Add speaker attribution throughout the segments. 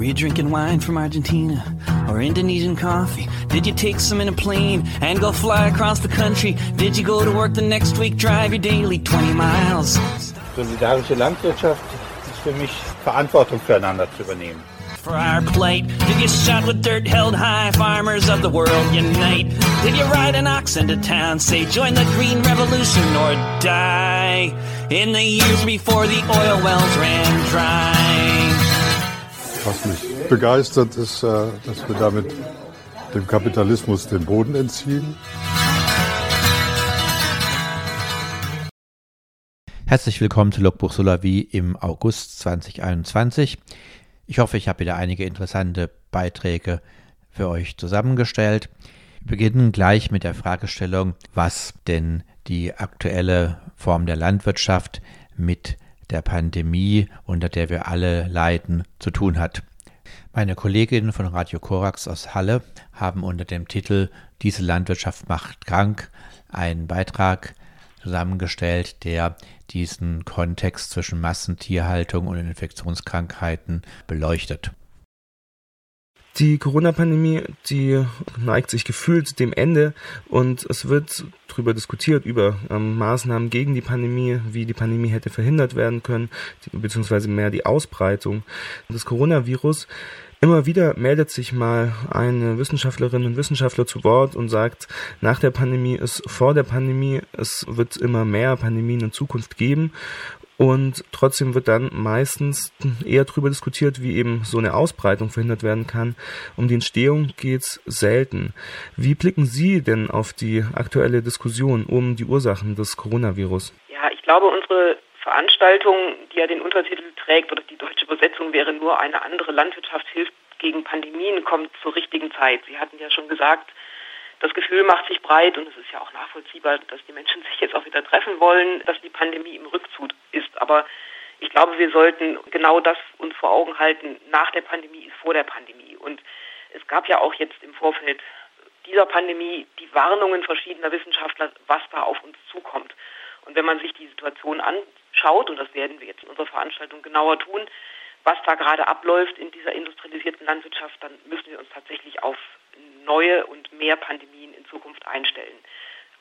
Speaker 1: Were you drinking wine from Argentina or Indonesian coffee? Did you take some in a plane and go fly across the country? Did you go to work the next week, drive your daily 20 miles?
Speaker 2: Solidarische Landwirtschaft ist für mich Verantwortung füreinander zu übernehmen.
Speaker 1: For our plight, did you shout with dirt held high, farmers of the world unite? Did you ride an ox into town, say join the green revolution or die? In the years before the oil wells ran dry.
Speaker 3: Was mich begeistert, ist, äh, dass wir damit dem Kapitalismus den Boden entziehen.
Speaker 4: Herzlich willkommen zu Logbuch Solavi im August 2021. Ich hoffe, ich habe wieder einige interessante Beiträge für euch zusammengestellt. Wir beginnen gleich mit der Fragestellung, was denn die aktuelle Form der Landwirtschaft mit der Pandemie, unter der wir alle leiden, zu tun hat. Meine Kolleginnen von Radio Korax aus Halle haben unter dem Titel Diese Landwirtschaft macht krank einen Beitrag zusammengestellt, der diesen Kontext zwischen Massentierhaltung und Infektionskrankheiten beleuchtet.
Speaker 5: Die Corona-Pandemie, die neigt sich gefühlt dem Ende und es wird darüber diskutiert, über ähm, Maßnahmen gegen die Pandemie, wie die Pandemie hätte verhindert werden können, beziehungsweise mehr die Ausbreitung des Coronavirus. Immer wieder meldet sich mal eine Wissenschaftlerin und Wissenschaftler zu Wort und sagt, nach der Pandemie ist vor der Pandemie, es wird immer mehr Pandemien in Zukunft geben und trotzdem wird dann meistens eher darüber diskutiert, wie eben so eine Ausbreitung verhindert werden kann. Um die Entstehung geht's selten. Wie blicken Sie denn auf die aktuelle Diskussion um die Ursachen des Coronavirus?
Speaker 6: Ja, ich glaube, unsere Veranstaltung, die ja den Untertitel trägt, oder die deutsche Übersetzung wäre nur eine andere Landwirtschaft hilft gegen Pandemien, kommt zur richtigen Zeit. Sie hatten ja schon gesagt, das Gefühl macht sich breit und es ist ja auch nachvollziehbar, dass die Menschen sich jetzt auch wieder treffen wollen, dass die Pandemie im Rückzug ist. Aber ich glaube, wir sollten genau das uns vor Augen halten. Nach der Pandemie ist vor der Pandemie. Und es gab ja auch jetzt im Vorfeld dieser Pandemie die Warnungen verschiedener Wissenschaftler, was da auf uns zukommt. Und wenn man sich die Situation anschaut, und das werden wir jetzt in unserer Veranstaltung genauer tun, was da gerade abläuft in dieser industrialisierten Landwirtschaft, dann müssen wir uns tatsächlich auf neue und mehr Pandemien in Zukunft einstellen.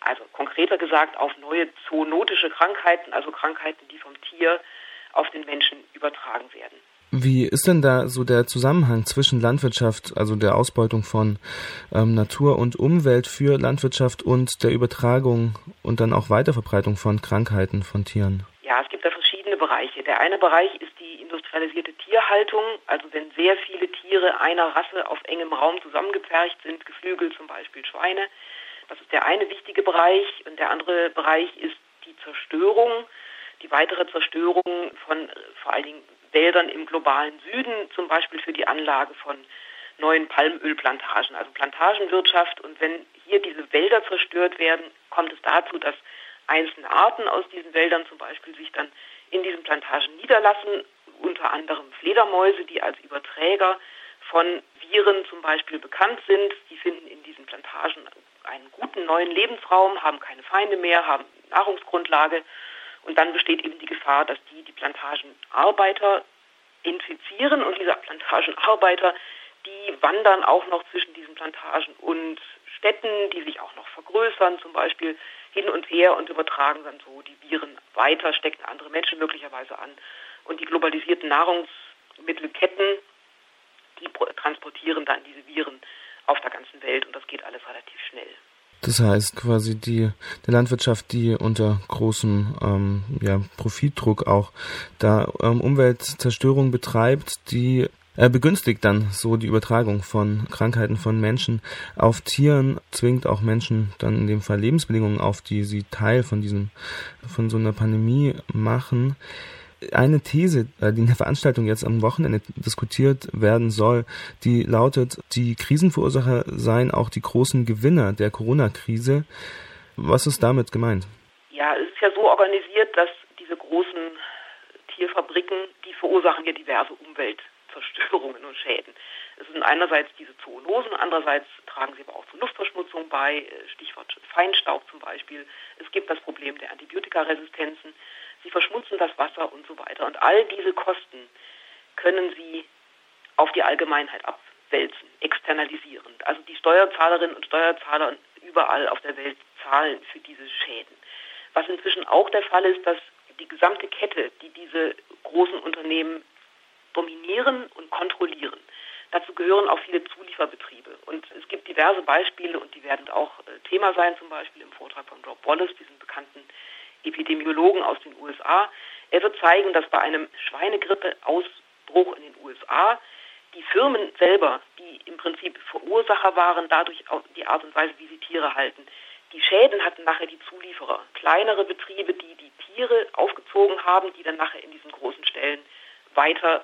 Speaker 6: Also konkreter gesagt auf neue zoonotische Krankheiten, also Krankheiten, die vom Tier auf den Menschen übertragen werden.
Speaker 5: Wie ist denn da so der Zusammenhang zwischen Landwirtschaft, also der Ausbeutung von ähm, Natur und Umwelt für Landwirtschaft und der Übertragung und dann auch Weiterverbreitung von Krankheiten von Tieren?
Speaker 6: Ja, es gibt da Bereiche. Der eine Bereich ist die industrialisierte Tierhaltung, also wenn sehr viele Tiere einer Rasse auf engem Raum zusammengepfercht sind, Geflügel zum Beispiel Schweine. Das ist der eine wichtige Bereich. Und der andere Bereich ist die Zerstörung, die weitere Zerstörung von vor allen Dingen Wäldern im globalen Süden, zum Beispiel für die Anlage von neuen Palmölplantagen, also Plantagenwirtschaft. Und wenn hier diese Wälder zerstört werden, kommt es dazu, dass einzelne Arten aus diesen Wäldern zum Beispiel sich dann in diesen Plantagen niederlassen, unter anderem Fledermäuse, die als Überträger von Viren zum Beispiel bekannt sind. Die finden in diesen Plantagen einen guten neuen Lebensraum, haben keine Feinde mehr, haben Nahrungsgrundlage und dann besteht eben die Gefahr, dass die die Plantagenarbeiter infizieren und diese Plantagenarbeiter, die wandern auch noch zwischen diesen Plantagen und Städten, die sich auch noch vergrößern, zum Beispiel hin und her und übertragen dann so die Viren weiter, stecken andere Menschen möglicherweise an. Und die globalisierten Nahrungsmittelketten, die transportieren dann diese Viren auf der ganzen Welt und das geht alles relativ schnell.
Speaker 5: Das heißt quasi die der Landwirtschaft, die unter großem ähm, ja, Profitdruck auch da ähm, Umweltzerstörung betreibt, die begünstigt dann so die Übertragung von Krankheiten von Menschen auf Tieren, zwingt auch Menschen dann in dem Fall Lebensbedingungen auf, die sie Teil von diesem von so einer Pandemie machen eine These, äh, die in der Veranstaltung jetzt am Wochenende diskutiert werden soll, die lautet, die Krisenverursacher seien auch die großen Gewinner der Corona-Krise. Was ist damit gemeint?
Speaker 6: Ja, es ist ja so organisiert, dass diese großen Tierfabriken, die verursachen ja diverse Umweltzerstörungen und Schäden. Es sind einerseits diese Zoonosen, andererseits tragen sie aber auch zur Luftverschmutzung bei, Stichwort Feinstaub zum Beispiel. Es gibt das Problem der Antibiotikaresistenzen sie verschmutzen das Wasser und so weiter. Und all diese Kosten können sie auf die Allgemeinheit abwälzen, externalisierend. Also die Steuerzahlerinnen und Steuerzahler überall auf der Welt zahlen für diese Schäden. Was inzwischen auch der Fall ist, dass die gesamte Kette, die diese großen Unternehmen dominieren und kontrollieren, Dazu gehören auch viele Zulieferbetriebe. Und es gibt diverse Beispiele und die werden auch äh, Thema sein, zum Beispiel im Vortrag von Rob Wallace, diesem bekannten Epidemiologen aus den USA. Er wird zeigen, dass bei einem Schweinegrippeausbruch in den USA die Firmen selber, die im Prinzip Verursacher waren, dadurch die Art und Weise, wie sie Tiere halten, die Schäden hatten nachher die Zulieferer. Kleinere Betriebe, die die Tiere aufgezogen haben, die dann nachher in diesen großen Stellen weiter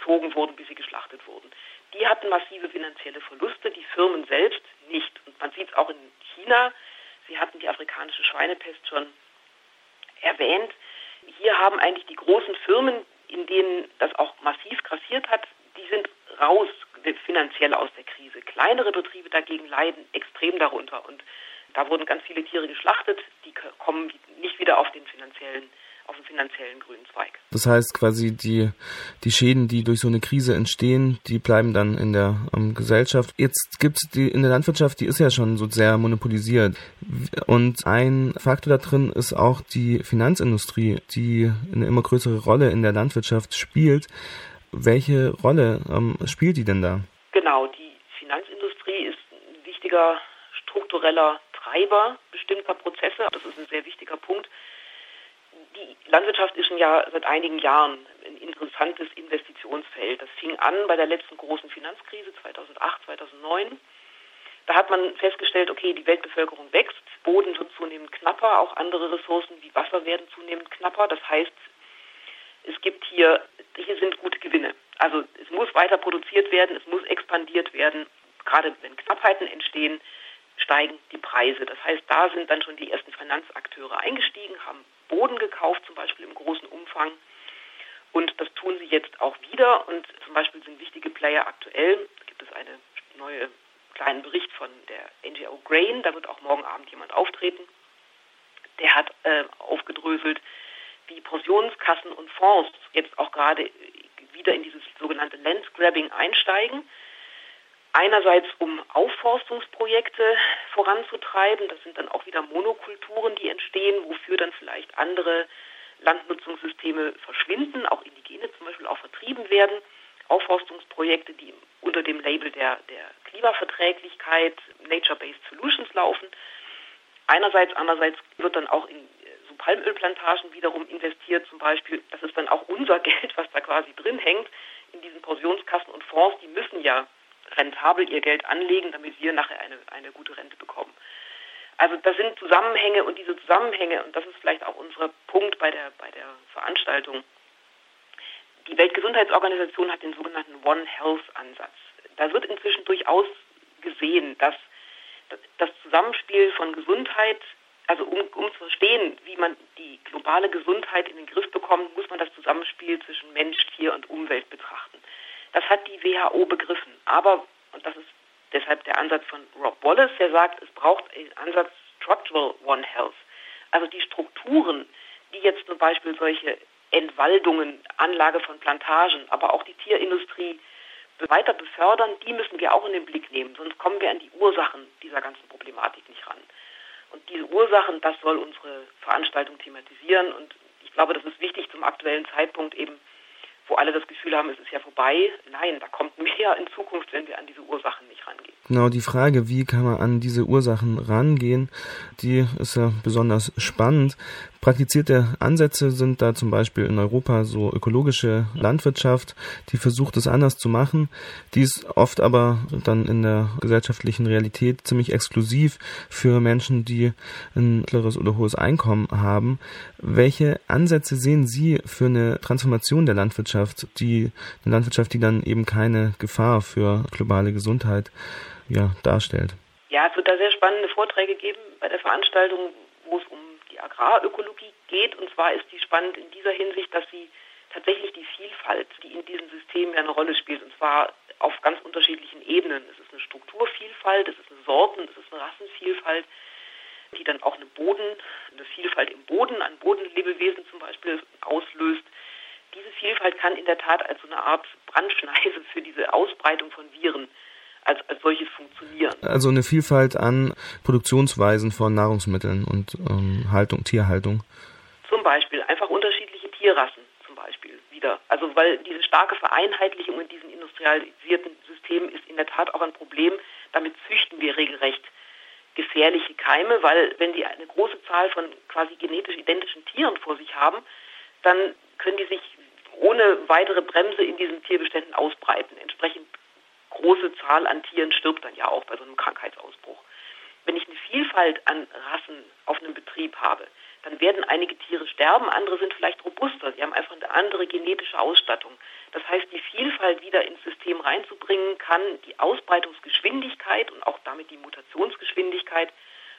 Speaker 6: gezogen wurden, bis sie geschlachtet wurden. Die hatten massive finanzielle Verluste, die Firmen selbst nicht. Und man sieht es auch in China. Sie hatten die afrikanische Schweinepest schon erwähnt. Hier haben eigentlich die großen Firmen, in denen das auch massiv grassiert hat, die sind raus finanziell aus der Krise. Kleinere Betriebe dagegen leiden extrem darunter. Und da wurden ganz viele Tiere geschlachtet, die kommen nicht wieder auf den finanziellen auf dem finanziellen grünen Zweig.
Speaker 5: Das heißt quasi die, die Schäden, die durch so eine Krise entstehen, die bleiben dann in der um, Gesellschaft. Jetzt gibt es die in der Landwirtschaft, die ist ja schon so sehr monopolisiert. Und ein Faktor da drin ist auch die Finanzindustrie, die eine immer größere Rolle in der Landwirtschaft spielt. Welche Rolle ähm, spielt die denn da?
Speaker 6: Genau, die Finanzindustrie ist ein wichtiger struktureller Treiber bestimmter Prozesse. Das ist ein sehr wichtiger Punkt die Landwirtschaft ist schon ja seit einigen Jahren ein interessantes Investitionsfeld. Das fing an bei der letzten großen Finanzkrise 2008, 2009. Da hat man festgestellt, okay, die Weltbevölkerung wächst, Boden wird zunehmend knapper, auch andere Ressourcen wie Wasser werden zunehmend knapper. Das heißt, es gibt hier, hier sind gute Gewinne. Also es muss weiter produziert werden, es muss expandiert werden. Gerade wenn Knappheiten entstehen, steigen die Preise. Das heißt, da sind dann schon die ersten Finanzakteure eingestiegen, haben Boden gekauft, zum Beispiel im großen Umfang. Und das tun sie jetzt auch wieder. Und zum Beispiel sind wichtige Player aktuell. Da gibt es einen neuen kleinen Bericht von der NGO Grain. Da wird auch morgen Abend jemand auftreten. Der hat äh, aufgedröselt, wie Pensionskassen und Fonds jetzt auch gerade wieder in dieses sogenannte Landgrabbing einsteigen. Einerseits, um Aufforstungsprojekte voranzutreiben. Das sind dann auch wieder Monokulturen, die entstehen, wofür dann vielleicht andere Landnutzungssysteme verschwinden, auch indigene zum Beispiel auch vertrieben werden. Aufforstungsprojekte, die unter dem Label der, der Klimaverträglichkeit, Nature-Based Solutions laufen. Einerseits, andererseits wird dann auch in so Palmölplantagen wiederum investiert zum Beispiel. Das ist dann auch unser Geld, was da quasi drin hängt in diesen Pensionskassen und Fonds. Die müssen ja rentabel ihr Geld anlegen, damit wir nachher eine, eine gute Rente bekommen. Also das sind Zusammenhänge und diese Zusammenhänge, und das ist vielleicht auch unser Punkt bei der, bei der Veranstaltung, die Weltgesundheitsorganisation hat den sogenannten One Health Ansatz. Da wird inzwischen durchaus gesehen, dass das Zusammenspiel von Gesundheit, also um, um zu verstehen, wie man die globale Gesundheit in den Griff bekommt, muss man das Zusammenspiel zwischen Mensch, Tier und Umwelt betrachten. Das hat die WHO begriffen. Aber, und das ist deshalb der Ansatz von Rob Wallace, der sagt, es braucht einen Ansatz Structural One Health. Also die Strukturen, die jetzt zum Beispiel solche Entwaldungen, Anlage von Plantagen, aber auch die Tierindustrie weiter befördern, die müssen wir auch in den Blick nehmen, sonst kommen wir an die Ursachen dieser ganzen Problematik nicht ran. Und diese Ursachen, das soll unsere Veranstaltung thematisieren und ich glaube, das ist wichtig zum aktuellen Zeitpunkt eben wo alle das Gefühl haben, es ist ja vorbei. Nein, da kommt mehr in Zukunft, wenn wir an diese Ursachen nicht rangehen.
Speaker 5: Genau, die Frage, wie kann man an diese Ursachen rangehen, die ist ja besonders spannend. Praktizierte Ansätze sind da zum Beispiel in Europa so ökologische Landwirtschaft, die versucht es anders zu machen. Die ist oft aber dann in der gesellschaftlichen Realität ziemlich exklusiv für Menschen, die ein mittleres oder hohes Einkommen haben. Welche Ansätze sehen Sie für eine Transformation der Landwirtschaft, die eine Landwirtschaft, die dann eben keine Gefahr für globale Gesundheit ja, darstellt?
Speaker 6: Ja, es wird da sehr spannende Vorträge geben bei der Veranstaltung, wo es um Agrarökologie geht. Und zwar ist die spannend in dieser Hinsicht, dass sie tatsächlich die Vielfalt, die in diesem System ja eine Rolle spielt, und zwar auf ganz unterschiedlichen Ebenen. Es ist eine Strukturvielfalt, es ist eine Sorten, es ist eine Rassenvielfalt, die dann auch eine Boden, eine Vielfalt im Boden, an Bodenlebewesen zum Beispiel auslöst. diese Vielfalt kann in der Tat als so eine Art Brandschneise für diese Ausbreitung von Viren als, als solches funktionieren.
Speaker 5: Also eine Vielfalt an Produktionsweisen von Nahrungsmitteln und ähm, Haltung, Tierhaltung.
Speaker 6: Zum Beispiel einfach unterschiedliche Tierrassen zum Beispiel wieder. Also weil diese starke Vereinheitlichung in diesen industrialisierten Systemen ist in der Tat auch ein Problem. Damit züchten wir regelrecht gefährliche Keime, weil wenn die eine große Zahl von quasi genetisch identischen Tieren vor sich haben, dann können die sich ohne weitere Bremse in diesen Tierbeständen ausbreiten. Entsprechend große Zahl an Tieren stirbt dann ja auch bei so einem Krankheitsausbruch. Wenn ich eine Vielfalt an Rassen auf einem Betrieb habe, dann werden einige Tiere sterben, andere sind vielleicht robuster, sie haben einfach eine andere genetische Ausstattung. Das heißt, die Vielfalt wieder ins System reinzubringen, kann die Ausbreitungsgeschwindigkeit und auch damit die Mutationsgeschwindigkeit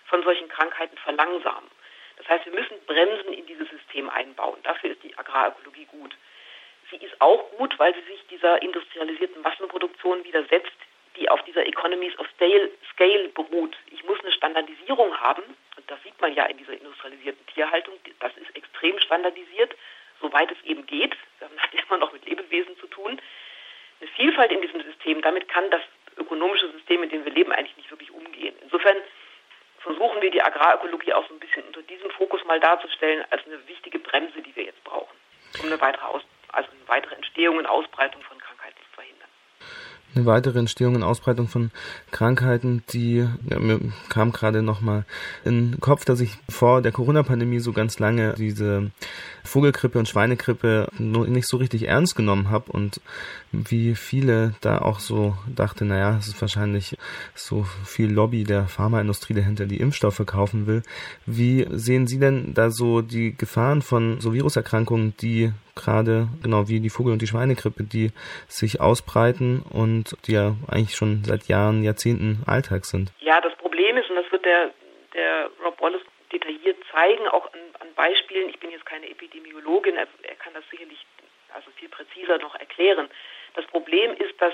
Speaker 6: von solchen Krankheiten verlangsamen. Das heißt, wir müssen Bremsen in dieses System einbauen. Dafür ist die Agrarökologie gut. Sie ist auch gut, weil sie sich dieser industrialisierten Massenproduktion widersetzt, die auf dieser Economies of Scale beruht. Ich muss eine Standardisierung haben, und das sieht man ja in dieser industrialisierten Tierhaltung, das ist extrem standardisiert, soweit es eben geht. Wir haben halt immer noch mit Lebewesen zu tun. Eine Vielfalt in diesem System, damit kann das ökonomische System, in dem wir leben, eigentlich nicht wirklich umgehen. Insofern versuchen wir die Agrarökologie auch so ein bisschen unter diesem Fokus mal darzustellen als eine wichtige Bremse, die wir jetzt brauchen, um eine weitere, Aus also eine weitere Entstehung und Ausbreitung von Krankheiten zu verhindern
Speaker 5: eine weitere Entstehung und Ausbreitung von Krankheiten, die ja, mir kam gerade noch mal in den Kopf, dass ich vor der Corona-Pandemie so ganz lange diese Vogelgrippe und Schweinegrippe nicht so richtig ernst genommen habe und wie viele da auch so dachte, naja, es ist wahrscheinlich so viel Lobby der Pharmaindustrie dahinter, die Impfstoffe kaufen will. Wie sehen Sie denn da so die Gefahren von so Viruserkrankungen, die gerade, genau wie die Vogel- und die Schweinegrippe, die sich ausbreiten und die ja eigentlich schon seit Jahren, Jahrzehnten Alltag sind?
Speaker 6: Ja, das Problem ist, und das wird der, der Rob Wallace detailliert zeigen, auch an, an Beispielen, ich bin jetzt keine Epidemiologin, er, er kann das sicherlich also viel präziser noch erklären. Das Problem ist, dass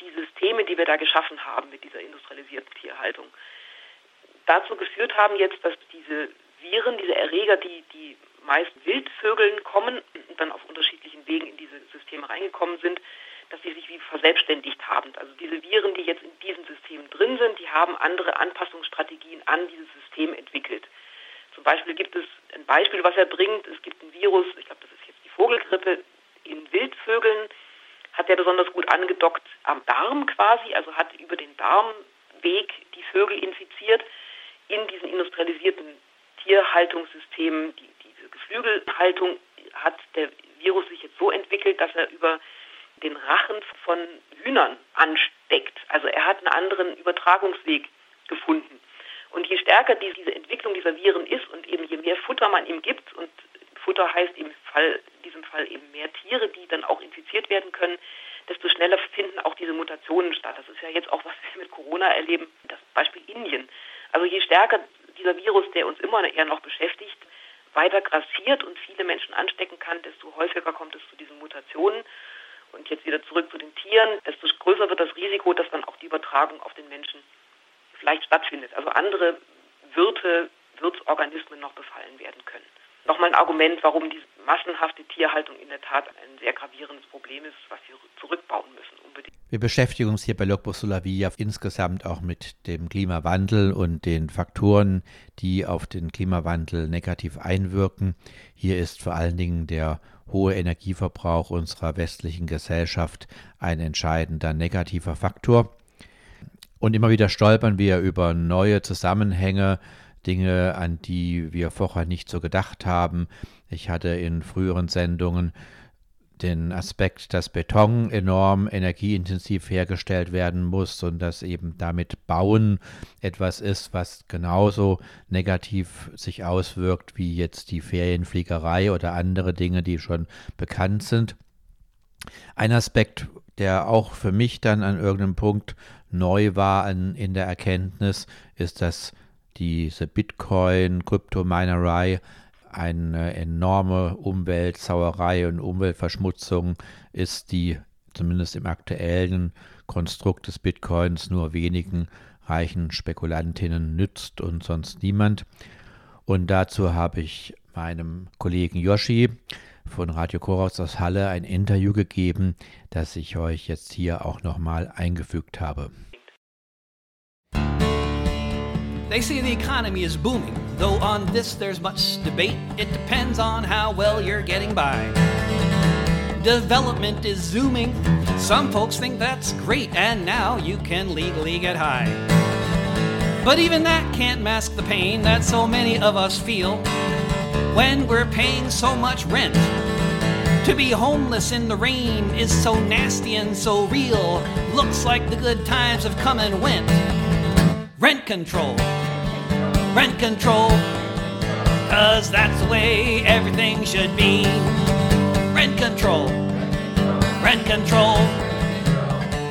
Speaker 6: die Systeme, die wir da geschaffen haben mit dieser industrialisierten Tierhaltung, dazu geführt haben jetzt, dass diese Viren, diese Erreger, die, die meist Wildvögeln kommen und dann auf unterschiedlichen Wegen in diese Systeme reingekommen sind, dass sie sich wie verselbstständigt haben. Also diese Viren, die jetzt in diesen Systemen drin sind, die haben andere Anpassungsstrategien an dieses System entwickelt. Zum Beispiel gibt es ein Beispiel, was er bringt. Es gibt ein Virus, ich glaube, das ist jetzt die Vogelgrippe in Wildvögeln, hat er besonders gut angedockt am Darm quasi, also hat über den Darmweg die Vögel infiziert. In diesen industrialisierten Tierhaltungssystemen, die, diese Geflügelhaltung, hat der Virus sich jetzt so entwickelt, dass er über den Rachen von Hühnern ansteckt. Also er hat einen anderen Übertragungsweg gefunden. Und je stärker diese Entwicklung dieser Viren ist und eben je mehr Futter man ihm gibt, und Futter heißt im Fall, in diesem Fall eben mehr Tiere, die dann auch infiziert werden können, desto schneller finden auch diese Mutationen statt. Das ist ja jetzt auch, was wir mit Corona erleben, das Beispiel Indien. Also je stärker dieser Virus, der uns immer eher noch beschäftigt, weiter grassiert und viele Menschen anstecken kann, desto häufiger kommt es zu diesen Mutationen. Und jetzt wieder zurück zu den Tieren, desto größer wird das Risiko, dass dann auch die Übertragung auf den Menschen vielleicht stattfindet. Also andere Wirte, Wirtsorganismen noch befallen werden können. Nochmal ein Argument, warum diese massenhafte Tierhaltung in der Tat ein sehr gravierendes Problem ist, was wir zurückbauen müssen unbedingt.
Speaker 4: Wir beschäftigen uns hier bei Logos Solavia insgesamt auch mit dem Klimawandel und den Faktoren, die auf den Klimawandel negativ einwirken. Hier ist vor allen Dingen der hohe Energieverbrauch unserer westlichen Gesellschaft ein entscheidender negativer Faktor. Und immer wieder stolpern wir über neue Zusammenhänge, Dinge, an die wir vorher nicht so gedacht haben. Ich hatte in früheren Sendungen den Aspekt, dass Beton enorm energieintensiv hergestellt werden muss und dass eben damit Bauen etwas ist, was genauso negativ sich auswirkt wie jetzt die Ferienfliegerei oder andere Dinge, die schon bekannt sind. Ein Aspekt, der auch für mich dann an irgendeinem Punkt neu war in der Erkenntnis, ist, dass diese Bitcoin-Kryptominerei eine enorme Umweltsauerei und Umweltverschmutzung ist, die zumindest im aktuellen Konstrukt des Bitcoins nur wenigen reichen Spekulantinnen nützt und sonst niemand. Und dazu habe ich meinem Kollegen Yoshi von Radio Koraus aus Halle ein Interview gegeben, das ich euch jetzt hier auch nochmal eingefügt habe.
Speaker 1: They say the economy is booming, though on this there's much debate. It depends on how well you're getting by. Development is zooming. Some folks think that's great, and now you can legally get high. But even that can't mask the pain that so many of us feel when we're paying so much rent. To be homeless in the rain is so nasty and so real. Looks like the good times have come and went. Rent control. Rent control. Cause that's the way everything should be. Rent control. Rent control.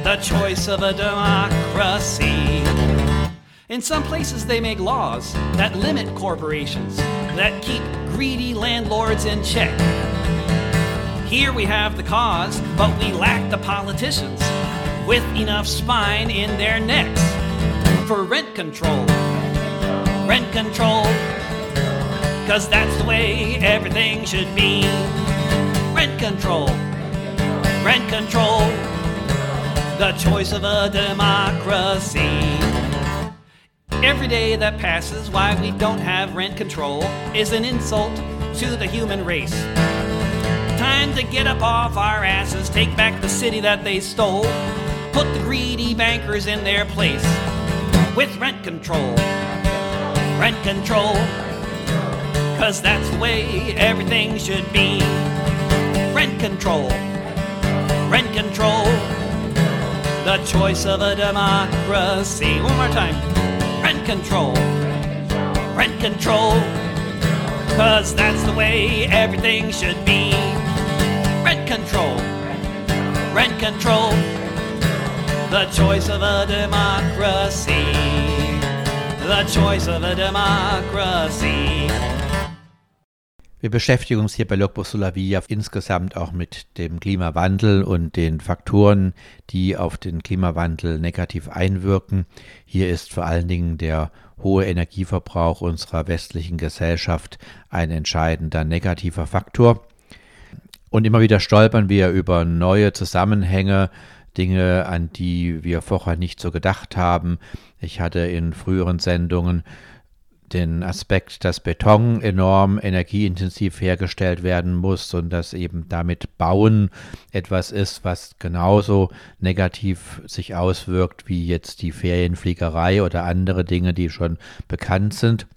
Speaker 1: The choice of a democracy. In some places, they make laws that limit corporations, that keep greedy landlords in check. Here we have the cause, but we lack the politicians with enough spine in their necks for rent control. Rent control, cause that's the way everything should be. Rent control, rent control, the choice of a democracy. Every day that passes, why we don't have rent control is an insult to the human race. Time to get up off our asses, take back the city that they stole, put the greedy bankers in their place with rent control. Rent control, cause that's the way everything should be. Rent control, rent control, the choice of a democracy. One more time. Rent control, rent control, cause that's the way everything should be. Rent control, rent control, the choice of a democracy. The choice of a democracy.
Speaker 4: Wir beschäftigen uns hier bei Logbuch Solavia insgesamt auch mit dem Klimawandel und den Faktoren, die auf den Klimawandel negativ einwirken. Hier ist vor allen Dingen der hohe Energieverbrauch unserer westlichen Gesellschaft ein entscheidender negativer Faktor. Und immer wieder stolpern wir über neue Zusammenhänge, Dinge, an die wir vorher nicht so gedacht haben. Ich hatte in früheren Sendungen den Aspekt, dass Beton enorm energieintensiv hergestellt werden muss und dass eben damit Bauen etwas ist, was genauso negativ sich auswirkt wie jetzt die Ferienfliegerei oder andere Dinge, die schon bekannt sind.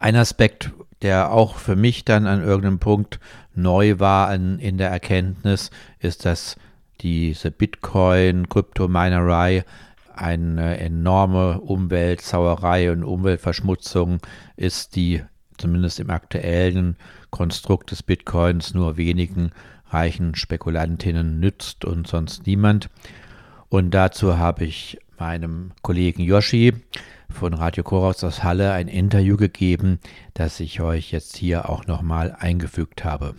Speaker 4: Ein Aspekt, der auch für mich dann an irgendeinem Punkt neu war in der Erkenntnis, ist, dass diese Bitcoin-Kryptominerei eine enorme Umweltsauerei und Umweltverschmutzung ist, die zumindest im aktuellen Konstrukt des Bitcoins nur wenigen reichen Spekulantinnen nützt und sonst niemand. Und dazu habe ich meinem Kollegen Yoshi von Radio Koraus aus Halle ein Interview gegeben, das ich euch jetzt hier auch nochmal eingefügt habe.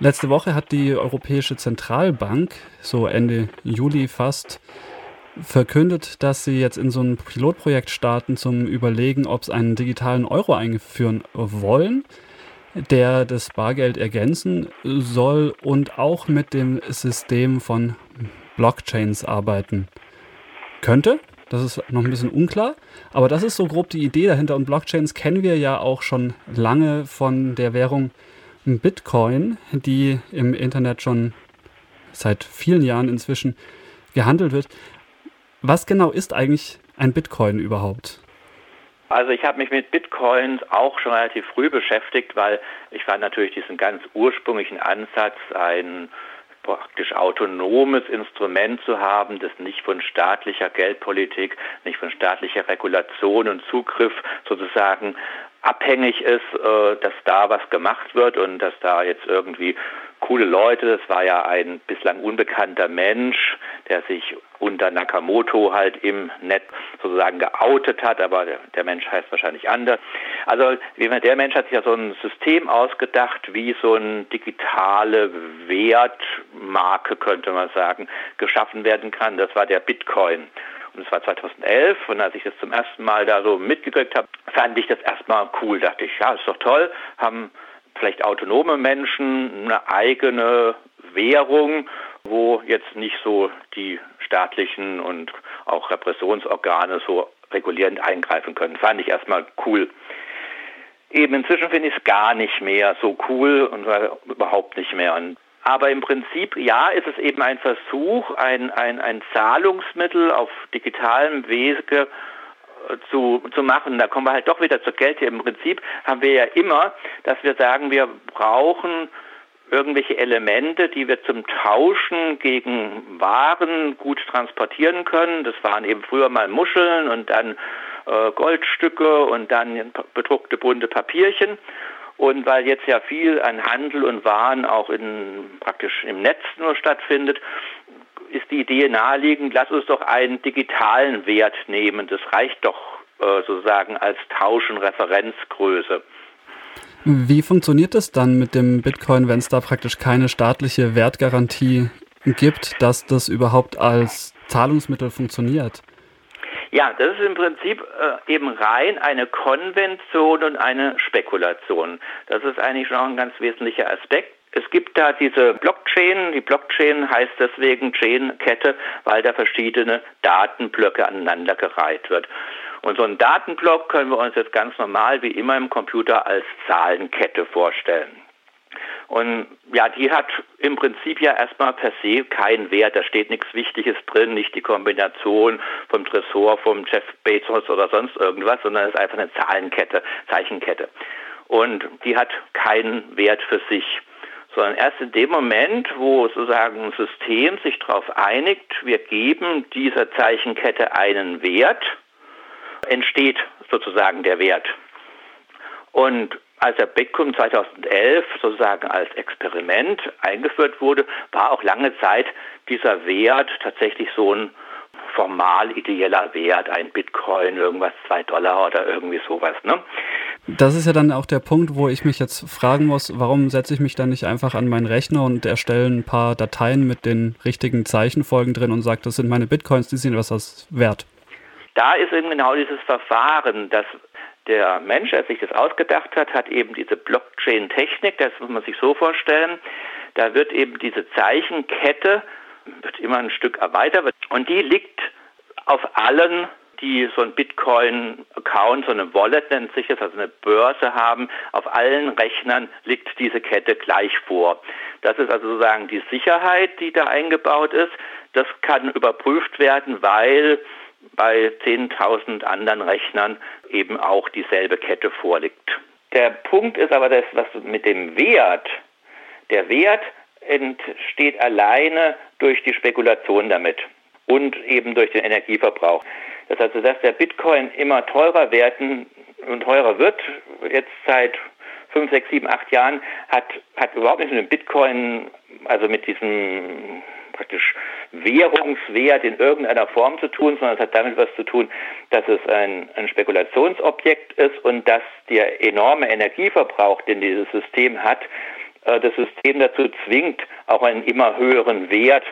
Speaker 7: Letzte Woche hat die Europäische Zentralbank, so Ende Juli fast, verkündet, dass sie jetzt in so ein Pilotprojekt starten zum Überlegen, ob es einen digitalen Euro einführen wollen, der das Bargeld ergänzen soll und auch mit dem System von Blockchains arbeiten könnte. Das ist noch ein bisschen unklar, aber das ist so grob die Idee dahinter. Und Blockchains kennen wir ja auch schon lange von der Währung Bitcoin, die im Internet schon seit vielen Jahren inzwischen gehandelt wird. Was genau ist eigentlich ein Bitcoin überhaupt?
Speaker 8: Also ich habe mich mit Bitcoins auch schon relativ früh beschäftigt, weil ich fand natürlich diesen ganz ursprünglichen Ansatz, ein praktisch autonomes Instrument zu haben, das nicht von staatlicher Geldpolitik, nicht von staatlicher Regulation und Zugriff sozusagen abhängig ist, äh, dass da was gemacht wird und dass da jetzt irgendwie coole Leute. Das war ja ein bislang unbekannter Mensch, der sich unter Nakamoto halt im Netz sozusagen geoutet hat, aber der, Mensch heißt wahrscheinlich anders. Also der Mensch hat sich ja so ein System ausgedacht, wie so eine digitale Wertmarke, könnte man sagen, geschaffen werden kann. Das war der Bitcoin. Und es war 2011 und als ich das zum ersten Mal da so mitgekriegt habe, fand ich das erstmal cool. Dachte ich, ja, ist doch toll, haben vielleicht autonome Menschen eine eigene Währung, wo jetzt nicht so die staatlichen und auch Repressionsorgane so regulierend eingreifen können. Fand ich erstmal cool. Eben inzwischen finde ich es gar nicht mehr so cool und überhaupt nicht mehr. Und aber im Prinzip, ja, ist es eben ein Versuch, ein, ein, ein Zahlungsmittel auf digitalem Wege äh, zu, zu machen. Da kommen wir halt doch wieder zur Geld. Im Prinzip haben wir ja immer, dass wir sagen, wir brauchen irgendwelche Elemente, die wir zum Tauschen gegen Waren gut transportieren können. Das waren eben früher mal Muscheln und dann äh, Goldstücke und dann bedruckte bunte Papierchen. Und weil jetzt ja viel an Handel und Waren auch in, praktisch im Netz nur stattfindet, ist die Idee naheliegend, lass uns doch einen digitalen Wert nehmen. Das reicht doch äh, sozusagen als Tausch- und Referenzgröße.
Speaker 7: Wie funktioniert das dann mit dem Bitcoin, wenn es da praktisch keine staatliche Wertgarantie gibt, dass das überhaupt als Zahlungsmittel funktioniert?
Speaker 8: Ja, das ist im Prinzip äh, eben rein eine Konvention und eine Spekulation. Das ist eigentlich schon ein ganz wesentlicher Aspekt. Es gibt da diese Blockchain. Die Blockchain heißt deswegen Chain-Kette, weil da verschiedene Datenblöcke aneinandergereiht wird. Und so einen Datenblock können wir uns jetzt ganz normal wie immer im Computer als Zahlenkette vorstellen. Und ja, die hat im Prinzip ja erstmal per se keinen Wert. Da steht nichts Wichtiges drin, nicht die Kombination vom Tresor, vom Jeff Bezos oder sonst irgendwas, sondern es ist einfach eine Zahlenkette, Zeichenkette. Und die hat keinen Wert für sich sondern erst in dem Moment, wo sozusagen ein System sich darauf einigt, wir geben dieser Zeichenkette einen Wert, entsteht sozusagen der Wert. Und als der Bitcoin 2011 sozusagen als Experiment eingeführt wurde, war auch lange Zeit dieser Wert tatsächlich so ein formal ideeller Wert, ein Bitcoin, irgendwas zwei Dollar oder irgendwie sowas. Ne?
Speaker 7: Das ist ja dann auch der Punkt, wo ich mich jetzt fragen muss, warum setze ich mich dann nicht einfach an meinen Rechner und erstelle ein paar Dateien mit den richtigen Zeichenfolgen drin und sage, das sind meine Bitcoins, die sind was wert.
Speaker 8: Da ist eben genau dieses Verfahren, dass der Mensch, der sich das ausgedacht hat, hat eben diese Blockchain-Technik, das muss man sich so vorstellen. Da wird eben diese Zeichenkette, wird immer ein Stück erweitert und die liegt auf allen die so ein Bitcoin-Account, so eine Wallet nennt sich das, also eine Börse haben, auf allen Rechnern liegt diese Kette gleich vor. Das ist also sozusagen die Sicherheit, die da eingebaut ist. Das kann überprüft werden, weil bei 10.000 anderen Rechnern eben auch dieselbe Kette vorliegt. Der Punkt ist aber das, was mit dem Wert, der Wert entsteht alleine durch die Spekulation damit und eben durch den Energieverbrauch. Das heißt, dass der Bitcoin immer teurer werden und teurer wird, jetzt seit fünf, sechs, sieben, acht Jahren, hat, hat überhaupt nichts mit dem Bitcoin, also mit diesem praktisch Währungswert in irgendeiner Form zu tun, sondern es hat damit was zu tun, dass es ein, ein Spekulationsobjekt ist und dass der enorme Energieverbrauch, den dieses System hat, äh, das System dazu zwingt, auch einen immer höheren Wert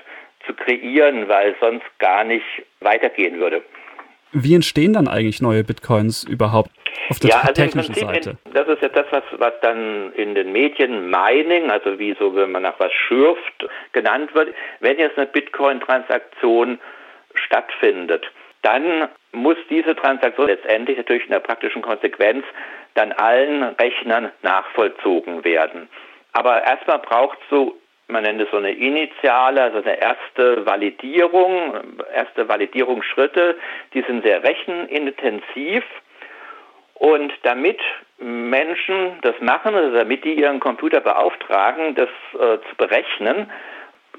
Speaker 8: zu kreieren, weil sonst gar nicht weitergehen würde.
Speaker 7: Wie entstehen dann eigentlich neue Bitcoins überhaupt auf der
Speaker 8: ja, also
Speaker 7: technischen Seite?
Speaker 8: In, das ist ja das, was, was dann in den Medien Mining, also wie so, wenn man nach was schürft, genannt wird. Wenn jetzt eine Bitcoin-Transaktion stattfindet, dann muss diese Transaktion letztendlich natürlich in der praktischen Konsequenz dann allen Rechnern nachvollzogen werden. Aber erstmal braucht es so man nennt es so eine initiale, also eine erste Validierung, erste Validierungsschritte, die sind sehr rechenintensiv. Und damit Menschen das machen, also damit die ihren Computer beauftragen, das äh, zu berechnen,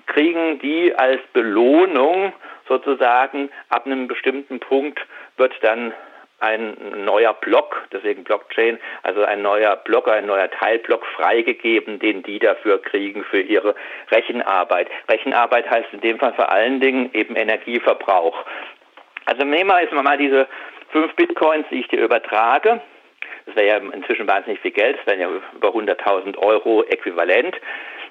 Speaker 8: kriegen die als Belohnung sozusagen ab einem bestimmten Punkt wird dann ein neuer Block, deswegen Blockchain, also ein neuer Block, ein neuer Teilblock freigegeben, den die dafür kriegen für ihre Rechenarbeit. Rechenarbeit heißt in dem Fall vor allen Dingen eben Energieverbrauch. Also nehmen wir jetzt mal diese fünf Bitcoins, die ich dir übertrage. Das wäre ja inzwischen wahnsinnig viel Geld, das wären ja über 100.000 Euro äquivalent.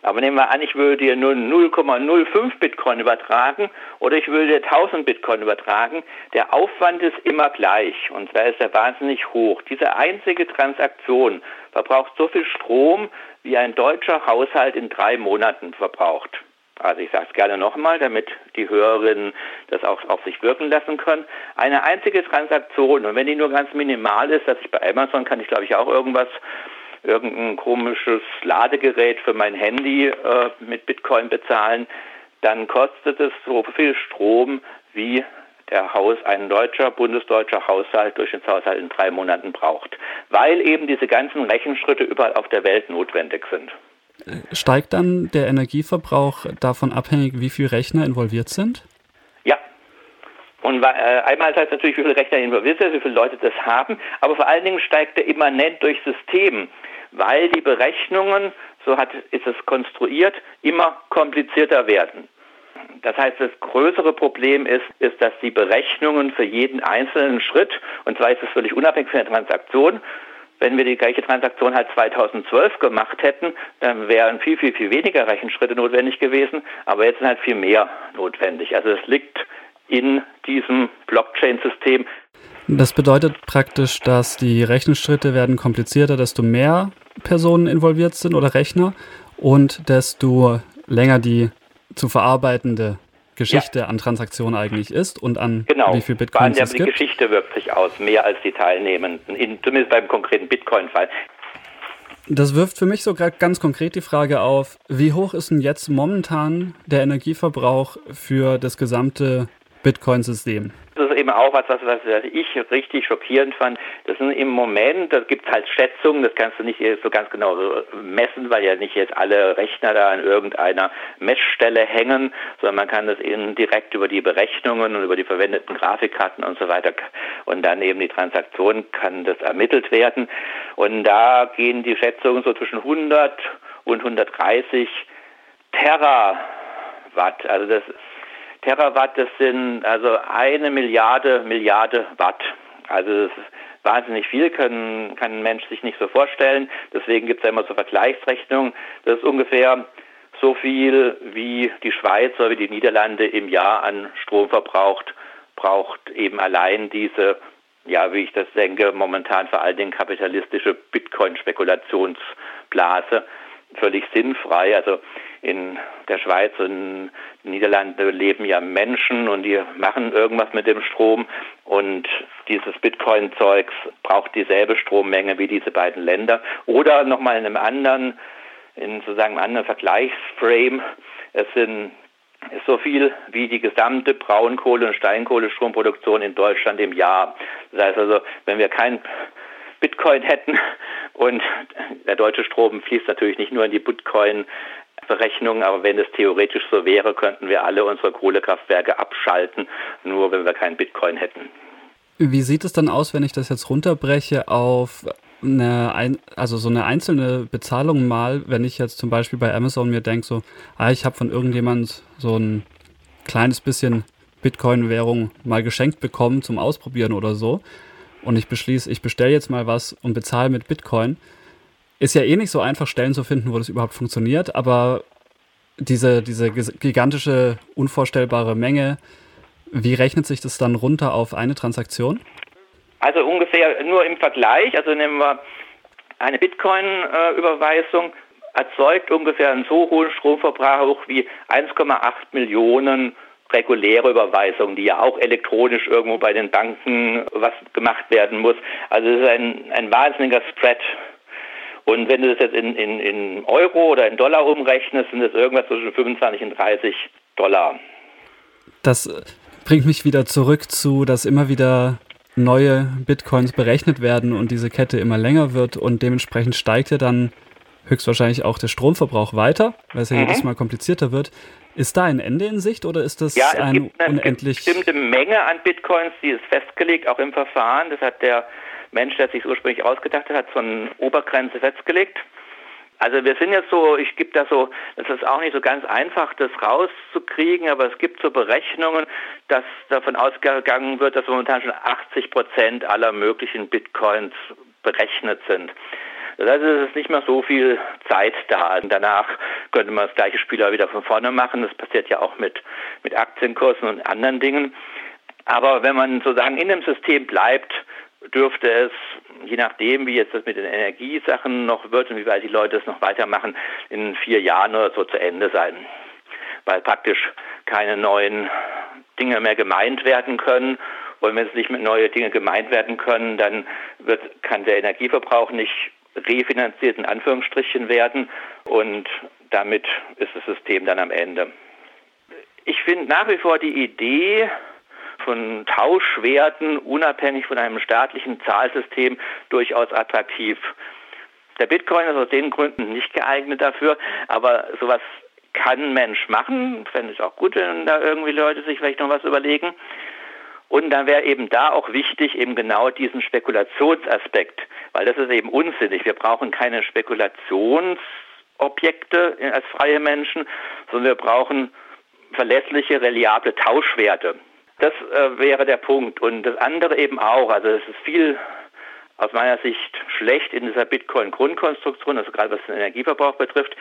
Speaker 8: Aber nehmen wir an, ich würde dir nur 0,05 Bitcoin übertragen oder ich würde dir 1000 Bitcoin übertragen. Der Aufwand ist immer gleich und zwar ist er wahnsinnig hoch. Diese einzige Transaktion verbraucht so viel Strom, wie ein deutscher Haushalt in drei Monaten verbraucht. Also ich sage es gerne nochmal, damit die Hörerinnen das auch auf sich wirken lassen können. Eine einzige Transaktion und wenn die nur ganz minimal ist, dass ich bei Amazon kann ich glaube ich auch irgendwas irgendein komisches Ladegerät für mein Handy äh, mit Bitcoin bezahlen, dann kostet es so viel Strom wie der Haus, ein deutscher, bundesdeutscher Haushalt durch den Haushalt in drei Monaten braucht, weil eben diese ganzen Rechenschritte überall auf der Welt notwendig sind.
Speaker 7: Steigt dann der Energieverbrauch davon abhängig, wie viele Rechner involviert sind?
Speaker 8: Ja. Und äh, einmal heißt natürlich, wie viele Rechner involviert sind, wie viele Leute das haben, aber vor allen Dingen steigt er immanent durch System weil die Berechnungen, so hat, ist es konstruiert, immer komplizierter werden. Das heißt, das größere Problem ist, ist, dass die Berechnungen für jeden einzelnen Schritt, und zwar ist es völlig unabhängig von der Transaktion, wenn wir die gleiche Transaktion halt 2012 gemacht hätten, dann wären viel, viel, viel weniger Rechenschritte notwendig gewesen, aber jetzt sind halt viel mehr notwendig. Also es liegt in diesem Blockchain-System.
Speaker 7: Das bedeutet praktisch, dass die Rechenschritte werden komplizierter, desto mehr Personen involviert sind oder Rechner und desto länger die zu verarbeitende Geschichte ja. an Transaktionen eigentlich ist und an
Speaker 8: genau.
Speaker 7: wie viel Bitcoin
Speaker 8: es gibt. Die Geschichte wirkt sich aus, mehr als die Teilnehmenden, in, zumindest beim konkreten Bitcoin-Fall.
Speaker 7: Das wirft für mich sogar ganz konkret die Frage auf, wie hoch ist denn jetzt momentan der Energieverbrauch für das gesamte Bitcoin-System?
Speaker 8: Das ist eben auch was, was, was ich richtig schockierend fand. Das sind im Moment, da gibt es halt Schätzungen, das kannst du nicht so ganz genau messen, weil ja nicht jetzt alle Rechner da an irgendeiner Messstelle hängen, sondern man kann das eben direkt über die Berechnungen und über die verwendeten Grafikkarten und so weiter und dann eben die Transaktion kann das ermittelt werden. Und da gehen die Schätzungen so zwischen 100 und 130 Terawatt. Also das ist Terawatt, das sind also eine Milliarde, Milliarde Watt. Also das ist wahnsinnig viel, kann, kann ein Mensch sich nicht so vorstellen. Deswegen gibt es ja immer so Vergleichsrechnungen. Das ist ungefähr so viel, wie die Schweiz oder wie die Niederlande im Jahr an Strom verbraucht, braucht eben allein diese, ja, wie ich das denke, momentan vor allen Dingen kapitalistische Bitcoin-Spekulationsblase völlig sinnfrei. Also in der Schweiz und den Niederlanden leben ja Menschen und die machen irgendwas mit dem Strom und dieses Bitcoin-Zeugs braucht dieselbe Strommenge wie diese beiden Länder. Oder nochmal in einem anderen, in sozusagen einem anderen Vergleichsframe, es sind so viel wie die gesamte Braunkohle- und Steinkohlestromproduktion in Deutschland im Jahr. Das heißt also, wenn wir kein Bitcoin hätten und der deutsche Strom fließt natürlich nicht nur in die Bitcoin Berechnungen, aber wenn es theoretisch so wäre, könnten wir alle unsere Kohlekraftwerke abschalten, nur wenn wir keinen Bitcoin hätten.
Speaker 7: Wie sieht es dann aus, wenn ich das jetzt runterbreche auf eine, also so eine einzelne Bezahlung mal, wenn ich jetzt zum Beispiel bei Amazon mir denke, so, ah, ich habe von irgendjemand so ein kleines bisschen Bitcoin-Währung mal geschenkt bekommen zum Ausprobieren oder so und ich beschließe, ich bestelle jetzt mal was und bezahle mit Bitcoin, ist ja eh nicht so einfach, Stellen zu finden, wo das überhaupt funktioniert, aber diese, diese gigantische, unvorstellbare Menge, wie rechnet sich das dann runter auf eine Transaktion?
Speaker 8: Also ungefähr nur im Vergleich, also nehmen wir eine Bitcoin-Überweisung, erzeugt ungefähr einen so hohen Stromverbrauch wie 1,8 Millionen reguläre Überweisungen, die ja auch elektronisch irgendwo bei den Banken was gemacht werden muss. Also es ist ein, ein wahnsinniger Spread und wenn du das jetzt in, in, in Euro oder in Dollar umrechnest, sind das irgendwas zwischen 25 und 30 Dollar.
Speaker 7: Das bringt mich wieder zurück zu, dass immer wieder neue Bitcoins berechnet werden und diese Kette immer länger wird und dementsprechend steigt ja dann höchstwahrscheinlich auch der Stromverbrauch weiter, weil es ja mhm. jedes Mal komplizierter wird. Ist da ein Ende in Sicht oder ist das
Speaker 8: ja, es
Speaker 7: ein
Speaker 8: gibt eine
Speaker 7: unendlich...
Speaker 8: bestimmte Menge an Bitcoins, die ist festgelegt, auch im Verfahren. Das hat der Mensch, der sich ursprünglich ausgedacht hat, hat so eine Obergrenze festgelegt. Also wir sind jetzt so, ich gebe da so, das ist auch nicht so ganz einfach, das rauszukriegen, aber es gibt so Berechnungen, dass davon ausgegangen wird, dass momentan schon 80 Prozent aller möglichen Bitcoins berechnet sind. Das heißt, es ist nicht mehr so viel Zeit da. Und danach könnte man das gleiche Spiel auch wieder von vorne machen. Das passiert ja auch mit, mit Aktienkursen und anderen Dingen. Aber wenn man sozusagen in dem System bleibt, dürfte es, je nachdem, wie jetzt das mit den Energiesachen noch wird und wie weit die Leute es noch weitermachen, in vier Jahren oder so zu Ende sein. Weil praktisch keine neuen Dinge mehr gemeint werden können. Und wenn es nicht mit neue Dinge gemeint werden können, dann wird, kann der Energieverbrauch nicht refinanziert in Anführungsstrichen werden und damit ist das System dann am Ende. Ich finde nach wie vor die Idee, von Tauschwerten unabhängig von einem staatlichen Zahlsystem durchaus attraktiv. Der Bitcoin ist aus den Gründen nicht geeignet dafür, aber sowas kann ein Mensch machen. Fände ich auch gut, wenn da irgendwie Leute sich vielleicht noch was überlegen. Und dann wäre eben da auch wichtig, eben genau diesen Spekulationsaspekt, weil das ist eben unsinnig. Wir brauchen keine Spekulationsobjekte als freie Menschen, sondern wir brauchen verlässliche, reliable Tauschwerte. Das äh, wäre der Punkt. Und das andere eben auch, also es ist viel aus meiner Sicht schlecht in dieser Bitcoin-Grundkonstruktion, also gerade was den Energieverbrauch betrifft.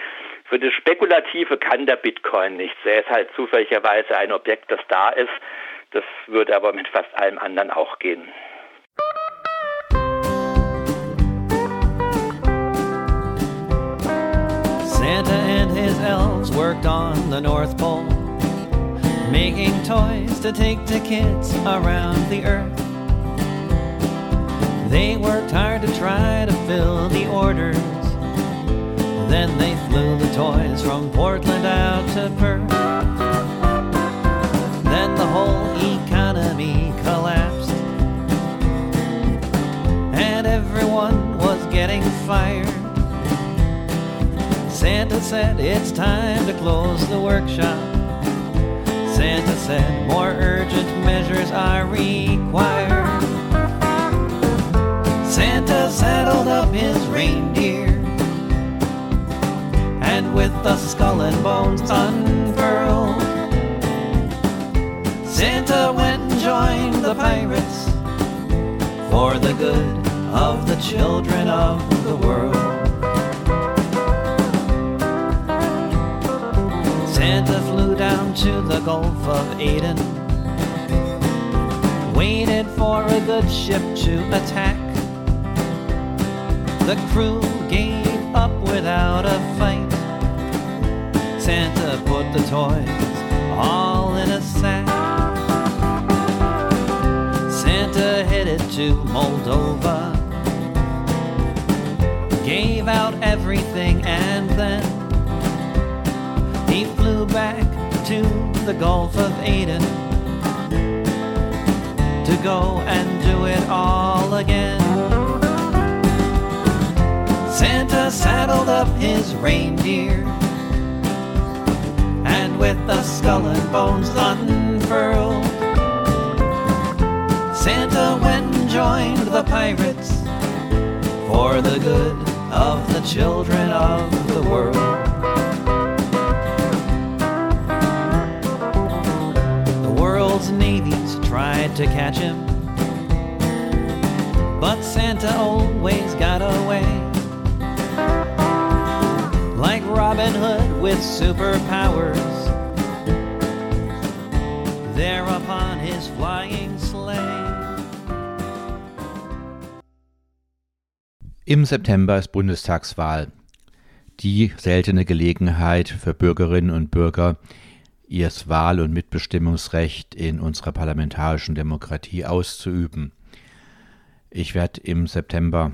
Speaker 8: Für das Spekulative kann der Bitcoin nichts. Er ist halt zufälligerweise ein Objekt, das da ist. Das würde aber mit fast allem anderen auch gehen.
Speaker 1: Santa and his elves worked on the North Pole. Making toys to take to kids around the earth. They worked hard to try to fill the orders. Then they flew the toys from Portland out to Perth. Then the whole economy collapsed. And everyone was getting fired. Santa said it's time to close the workshop. Santa said more urgent measures are required. Santa saddled up his reindeer and with the skull and bones unfurled, Santa went and joined the pirates for the good of the children of the world. To the Gulf of Aden, waited for a good ship to attack. The crew gave up without a fight. Santa put the toys all in a sack. Santa headed to Moldova, gave out everything, and then he flew back to the Gulf of Aden to go and do it all again. Santa saddled up his reindeer and with the skull and bones unfurled, Santa went and joined the pirates for the good of the children of the world. Tried to catch him, but Santa always got away. Like Robin Hood with superpowers, there upon his flying sleigh.
Speaker 4: Im September ist Bundestagswahl. Die seltene Gelegenheit für Bürgerinnen und Bürger, ihr Wahl- und Mitbestimmungsrecht in unserer parlamentarischen Demokratie auszuüben. Ich werde im September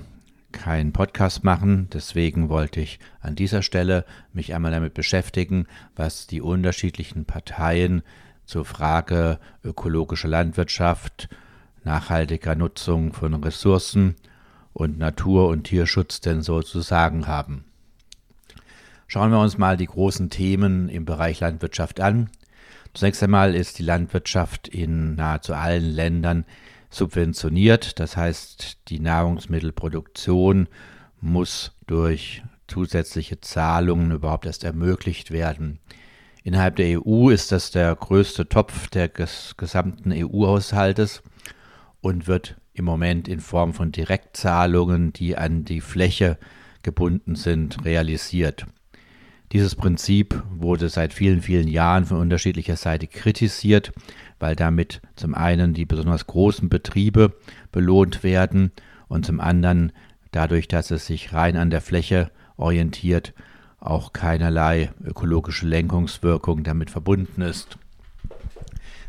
Speaker 4: keinen Podcast machen, deswegen wollte ich an dieser Stelle mich einmal damit beschäftigen, was die unterschiedlichen Parteien zur Frage ökologischer Landwirtschaft, nachhaltiger Nutzung von Ressourcen und Natur- und Tierschutz denn so zu sagen haben. Schauen wir uns mal die großen Themen im Bereich Landwirtschaft an. Zunächst einmal ist die Landwirtschaft in nahezu allen Ländern subventioniert. Das heißt, die Nahrungsmittelproduktion muss durch zusätzliche Zahlungen überhaupt erst ermöglicht werden. Innerhalb der EU ist das der größte Topf des gesamten EU-Haushaltes und wird im Moment in Form von Direktzahlungen, die an die Fläche gebunden sind, realisiert. Dieses Prinzip wurde seit vielen, vielen Jahren von unterschiedlicher Seite kritisiert, weil damit zum einen die besonders großen Betriebe belohnt werden und zum anderen dadurch, dass es sich rein an der Fläche orientiert, auch keinerlei ökologische Lenkungswirkung damit verbunden ist.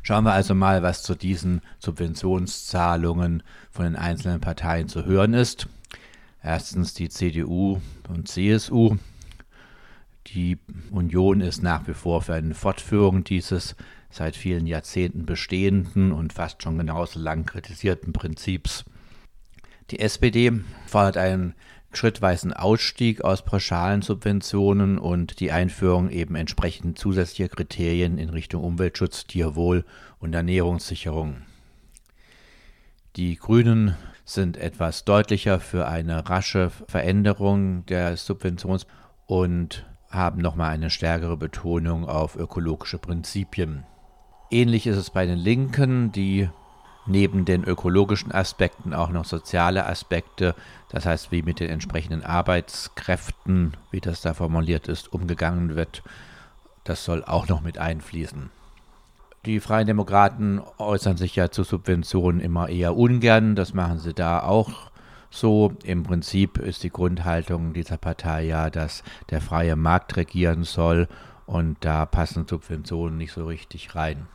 Speaker 4: Schauen wir also mal, was zu diesen Subventionszahlungen von den einzelnen Parteien zu hören ist. Erstens die CDU und CSU. Die Union ist nach wie vor für eine Fortführung dieses seit vielen Jahrzehnten bestehenden und fast schon genauso lang kritisierten Prinzips. Die SPD fordert einen schrittweisen Ausstieg aus pauschalen Subventionen und die Einführung eben entsprechend zusätzlicher Kriterien in Richtung Umweltschutz, Tierwohl und Ernährungssicherung. Die Grünen sind etwas deutlicher für eine rasche Veränderung der Subventions- und haben nochmal eine stärkere Betonung auf ökologische Prinzipien. Ähnlich ist es bei den Linken, die neben den ökologischen Aspekten auch noch soziale Aspekte, das heißt, wie mit den entsprechenden Arbeitskräften, wie das da formuliert ist, umgegangen wird, das soll auch noch mit einfließen. Die Freien Demokraten äußern sich ja zu Subventionen immer eher ungern, das machen sie da auch so. Im Prinzip ist die Grundhaltung dieser Partei ja, dass der freie Markt regieren soll und da passen Subventionen nicht so richtig rein.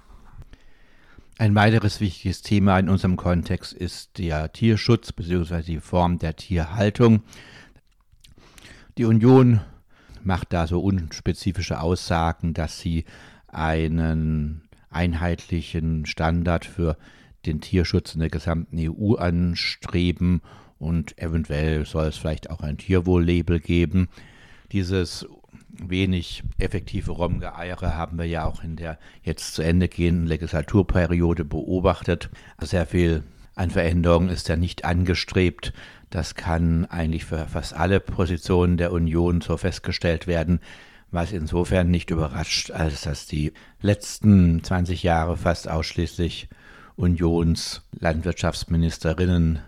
Speaker 4: Ein weiteres wichtiges Thema in unserem Kontext ist der Tierschutz bzw. die Form der Tierhaltung. Die Union macht da so unspezifische Aussagen, dass sie einen einheitlichen Standard für den Tierschutz in der gesamten EU anstreben und eventuell soll es vielleicht auch ein Tierwohl-Label geben. Dieses wenig effektive Romgeeiere haben wir ja auch in der jetzt zu Ende gehenden Legislaturperiode beobachtet. Sehr viel an Veränderungen ist ja nicht angestrebt. Das kann eigentlich für fast alle Positionen der Union so festgestellt werden, was insofern nicht überrascht, als dass die letzten 20 Jahre fast ausschließlich Unionslandwirtschaftsministerinnen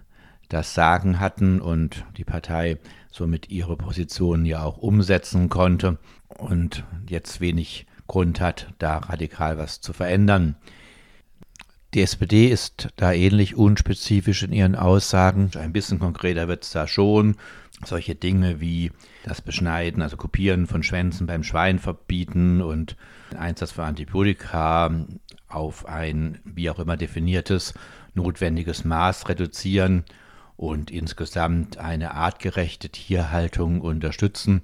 Speaker 4: das Sagen hatten und die Partei somit ihre Position ja auch umsetzen konnte und jetzt wenig Grund hat, da radikal was zu verändern. Die SPD ist da ähnlich unspezifisch in ihren Aussagen. Ein bisschen konkreter wird es da schon. Solche Dinge wie das Beschneiden, also Kopieren von Schwänzen beim Schwein verbieten und Einsatz von Antibiotika auf ein wie auch immer definiertes notwendiges Maß reduzieren und insgesamt eine artgerechte Tierhaltung unterstützen.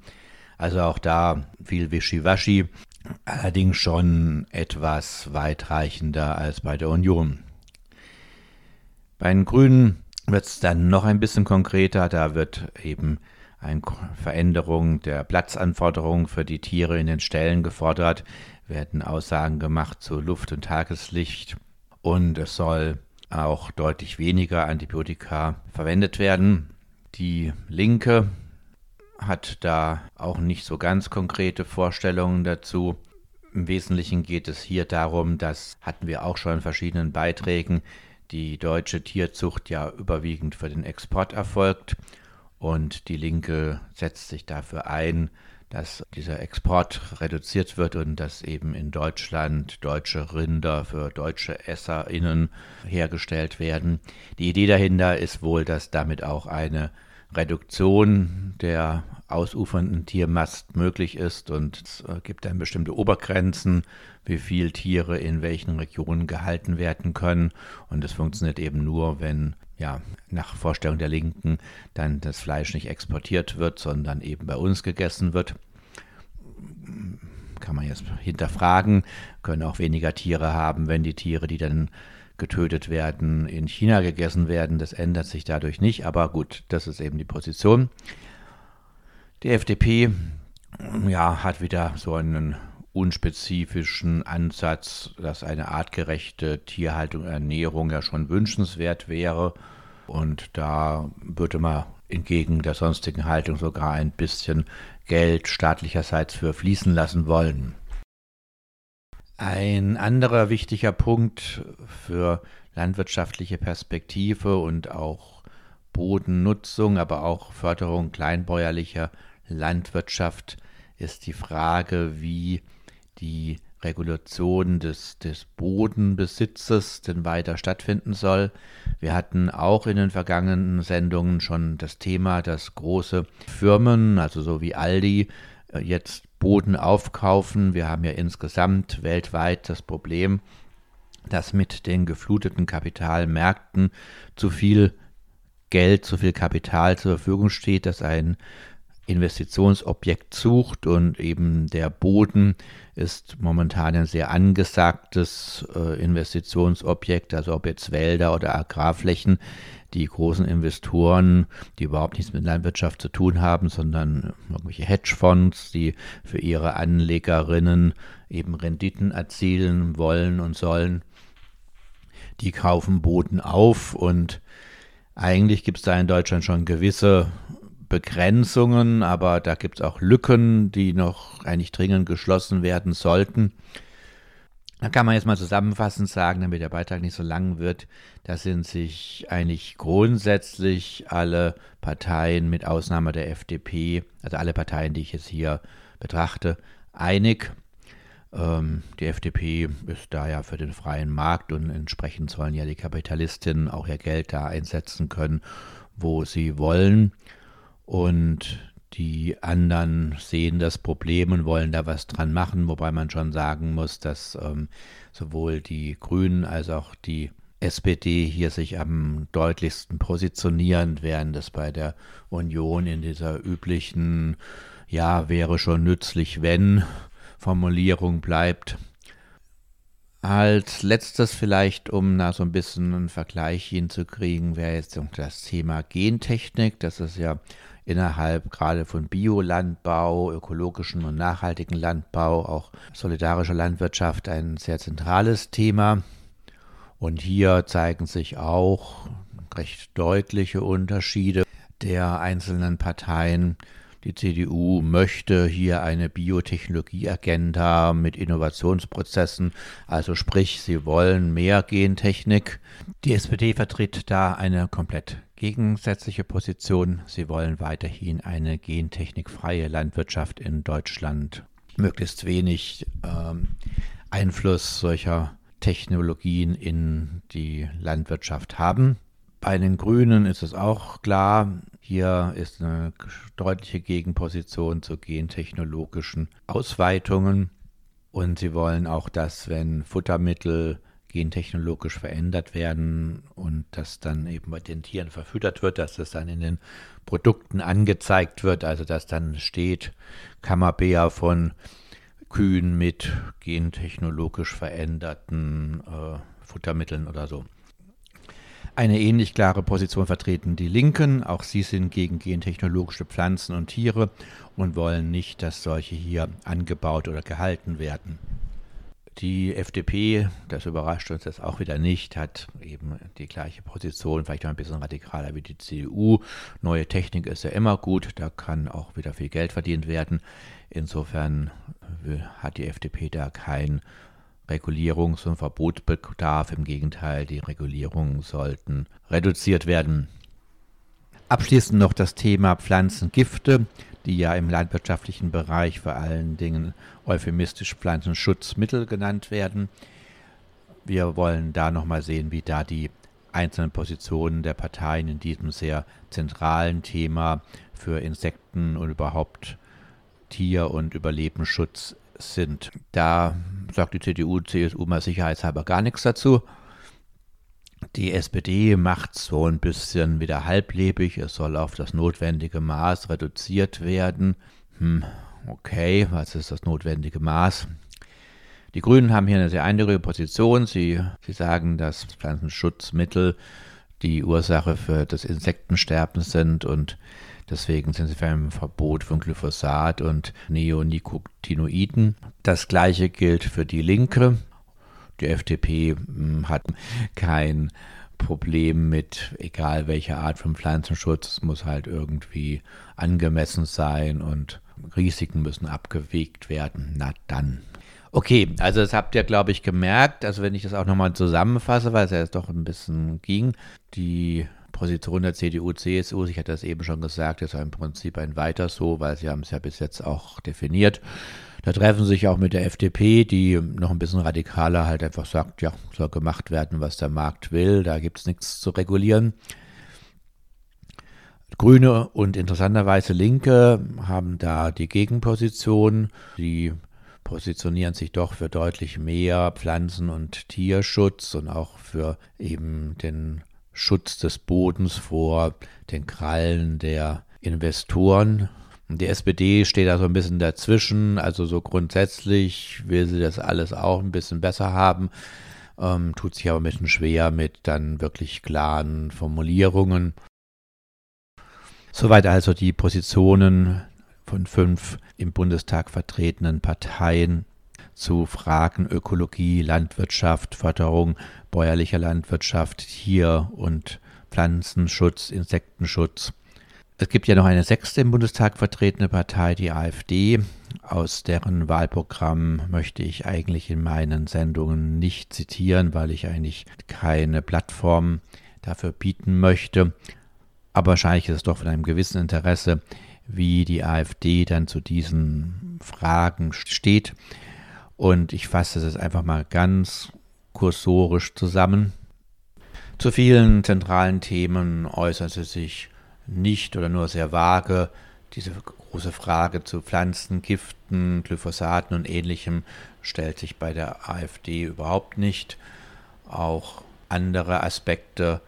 Speaker 4: Also auch da viel Wischiwaschi, allerdings schon etwas weitreichender als bei der Union. Bei den Grünen wird es dann noch ein bisschen konkreter, da wird eben eine Veränderung der Platzanforderungen für die Tiere in den Ställen gefordert, werden Aussagen gemacht zu Luft und Tageslicht und es soll auch deutlich weniger Antibiotika verwendet werden. Die Linke hat da auch nicht so ganz konkrete Vorstellungen dazu. Im Wesentlichen geht es hier darum, das hatten wir auch schon in verschiedenen Beiträgen, die deutsche Tierzucht ja überwiegend für den Export erfolgt und die Linke setzt sich dafür ein, dass dieser Export reduziert wird und dass eben in Deutschland deutsche Rinder für deutsche EsserInnen hergestellt werden. Die Idee dahinter ist wohl, dass damit auch eine Reduktion der ausufernden Tiermast möglich ist und es gibt dann bestimmte Obergrenzen, wie viel Tiere in welchen Regionen gehalten werden können. Und es funktioniert eben nur, wenn ja, nach Vorstellung der Linken dann das Fleisch nicht exportiert wird, sondern eben bei uns gegessen wird. Kann man jetzt hinterfragen, können auch weniger Tiere haben, wenn die Tiere, die dann getötet werden, in China gegessen werden. Das ändert sich dadurch nicht, aber gut, das ist eben die Position. Die FDP ja, hat wieder so einen unspezifischen Ansatz, dass eine artgerechte Tierhaltung, Ernährung ja schon wünschenswert wäre. Und da würde man entgegen der sonstigen Haltung sogar ein bisschen Geld staatlicherseits für fließen lassen wollen. Ein anderer wichtiger Punkt für landwirtschaftliche Perspektive und auch Bodennutzung, aber auch Förderung kleinbäuerlicher Landwirtschaft ist die Frage, wie die Regulation des, des Bodenbesitzes denn weiter stattfinden soll. Wir hatten auch in den vergangenen Sendungen schon das Thema, dass große Firmen, also so wie Aldi, äh, jetzt Boden aufkaufen. Wir haben ja insgesamt weltweit das Problem, dass mit den gefluteten Kapitalmärkten zu viel Geld, zu viel Kapital zur Verfügung steht, dass ein Investitionsobjekt sucht und eben der Boden ist momentan ein sehr angesagtes äh, Investitionsobjekt, also ob jetzt Wälder oder Agrarflächen, die großen Investoren, die überhaupt nichts mit Landwirtschaft zu tun haben, sondern irgendwelche Hedgefonds, die für ihre Anlegerinnen eben Renditen erzielen wollen und sollen, die kaufen Boden auf. Und eigentlich gibt es da in Deutschland schon gewisse Begrenzungen, aber da gibt es auch Lücken, die noch eigentlich dringend geschlossen werden sollten. Da kann man jetzt mal zusammenfassend sagen, damit der Beitrag nicht so lang wird, da sind sich eigentlich grundsätzlich alle Parteien mit Ausnahme der FDP, also alle Parteien, die ich jetzt hier betrachte, einig. Ähm, die FDP ist da ja für den freien Markt und entsprechend sollen ja die Kapitalistinnen auch ihr Geld da einsetzen können, wo sie wollen. Und die anderen sehen das Problem und wollen da was dran machen, wobei man schon sagen muss, dass ähm, sowohl die Grünen als auch die SPD hier sich am deutlichsten positionieren, während es bei der Union in dieser üblichen, ja, wäre schon nützlich, wenn Formulierung bleibt. Als letztes vielleicht, um da so ein bisschen einen Vergleich hinzukriegen, wäre jetzt das Thema Gentechnik. Das ist ja innerhalb gerade von Biolandbau, ökologischen und nachhaltigen Landbau, auch solidarischer Landwirtschaft ein sehr zentrales Thema. Und hier zeigen sich auch recht deutliche Unterschiede der einzelnen Parteien. Die CDU möchte hier eine Biotechnologieagenda mit Innovationsprozessen, also sprich, sie wollen mehr Gentechnik. Die SPD vertritt da eine komplett gegensätzliche Position. Sie wollen weiterhin eine gentechnikfreie Landwirtschaft in Deutschland. Möglichst wenig ähm, Einfluss solcher Technologien in die Landwirtschaft haben. Bei den Grünen ist es auch klar, hier ist eine deutliche Gegenposition zu gentechnologischen Ausweitungen. Und sie wollen auch, dass wenn Futtermittel gentechnologisch verändert werden und das dann eben bei den Tieren verfüttert wird, dass das dann in den Produkten angezeigt wird, also dass dann steht Camembert von Kühen mit gentechnologisch veränderten äh, Futtermitteln oder so. Eine ähnlich klare Position vertreten die Linken. Auch sie sind gegen gentechnologische Pflanzen und Tiere und wollen nicht, dass solche hier angebaut oder gehalten werden. Die FDP, das überrascht uns jetzt auch wieder nicht, hat eben die gleiche Position, vielleicht noch ein bisschen radikaler wie die CDU. Neue Technik ist ja immer gut, da kann auch wieder viel Geld verdient werden. Insofern hat die FDP da kein Regulierungs- und Verbotbedarf. Im Gegenteil, die Regulierungen sollten reduziert werden. Abschließend noch das Thema Pflanzengifte die ja im landwirtschaftlichen Bereich vor allen Dingen euphemistisch Pflanzenschutzmittel genannt werden. Wir wollen da nochmal sehen, wie da die einzelnen Positionen der Parteien in diesem sehr zentralen Thema für Insekten und überhaupt Tier- und Überlebensschutz sind. Da sagt die CDU, CSU mal sicherheitshalber gar nichts dazu. Die SPD macht so ein bisschen wieder halblebig. Es soll auf das notwendige Maß reduziert werden. Hm, okay, was ist das notwendige Maß? Die Grünen haben hier eine sehr eindeutige Position. Sie, sie sagen, dass Pflanzenschutzmittel die Ursache für das Insektensterben sind und deswegen sind sie für ein Verbot von Glyphosat und Neonicotinoiden. Das gleiche gilt für die Linke. Die FDP hm, hat kein Problem mit egal welcher Art von Pflanzenschutz. Es muss halt irgendwie angemessen sein und Risiken müssen abgewegt werden. Na dann. Okay, also das habt ihr, glaube ich, gemerkt. Also wenn ich das auch nochmal zusammenfasse, weil es ja jetzt doch ein bisschen ging. Die Position der CDU, CSU, ich hatte das eben schon gesagt, ist im Prinzip ein weiter so, weil sie haben es ja bis jetzt auch definiert. Da treffen sich auch mit der FDP, die noch ein bisschen radikaler halt einfach sagt, ja, soll gemacht werden, was der Markt will, da gibt es nichts zu regulieren. Grüne und interessanterweise Linke haben da die Gegenposition. Die positionieren sich doch für deutlich mehr Pflanzen- und Tierschutz und auch für eben den Schutz des Bodens vor den Krallen der Investoren. Die SPD steht da so ein bisschen dazwischen, also so grundsätzlich will sie das alles auch ein bisschen besser haben, ähm, tut sich aber ein bisschen schwer mit dann wirklich klaren Formulierungen. Soweit also die Positionen von fünf im Bundestag vertretenen Parteien zu Fragen Ökologie, Landwirtschaft, Förderung bäuerlicher Landwirtschaft, Tier- und Pflanzenschutz, Insektenschutz. Es gibt ja noch eine sechste im Bundestag vertretene Partei, die AfD, aus deren Wahlprogramm möchte ich eigentlich in meinen Sendungen nicht zitieren, weil ich eigentlich keine Plattform dafür bieten möchte. Aber wahrscheinlich ist es doch von einem gewissen Interesse, wie die AfD dann zu diesen Fragen steht. Und ich fasse es einfach mal ganz kursorisch zusammen. Zu vielen zentralen Themen äußert sie sich nicht oder nur sehr vage. Diese große Frage zu Pflanzen, Giften, Glyphosaten und ähnlichem stellt sich bei der AfD überhaupt nicht. Auch andere Aspekte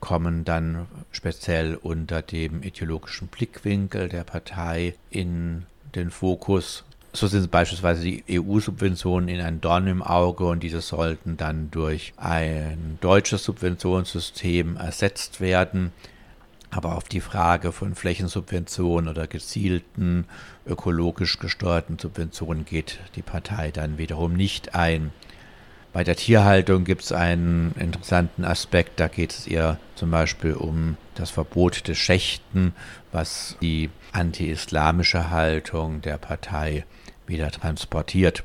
Speaker 4: kommen dann speziell unter dem ideologischen Blickwinkel der Partei in den Fokus. So sind beispielsweise die EU-Subventionen in ein Dorn im Auge und diese sollten dann durch ein deutsches Subventionssystem ersetzt werden. Aber auf die Frage von Flächensubventionen oder gezielten ökologisch gesteuerten Subventionen geht die Partei dann wiederum nicht ein. Bei der Tierhaltung gibt es einen interessanten Aspekt. Da geht es ihr zum Beispiel um das Verbot des Schächten, was die anti-islamische Haltung der Partei wieder transportiert.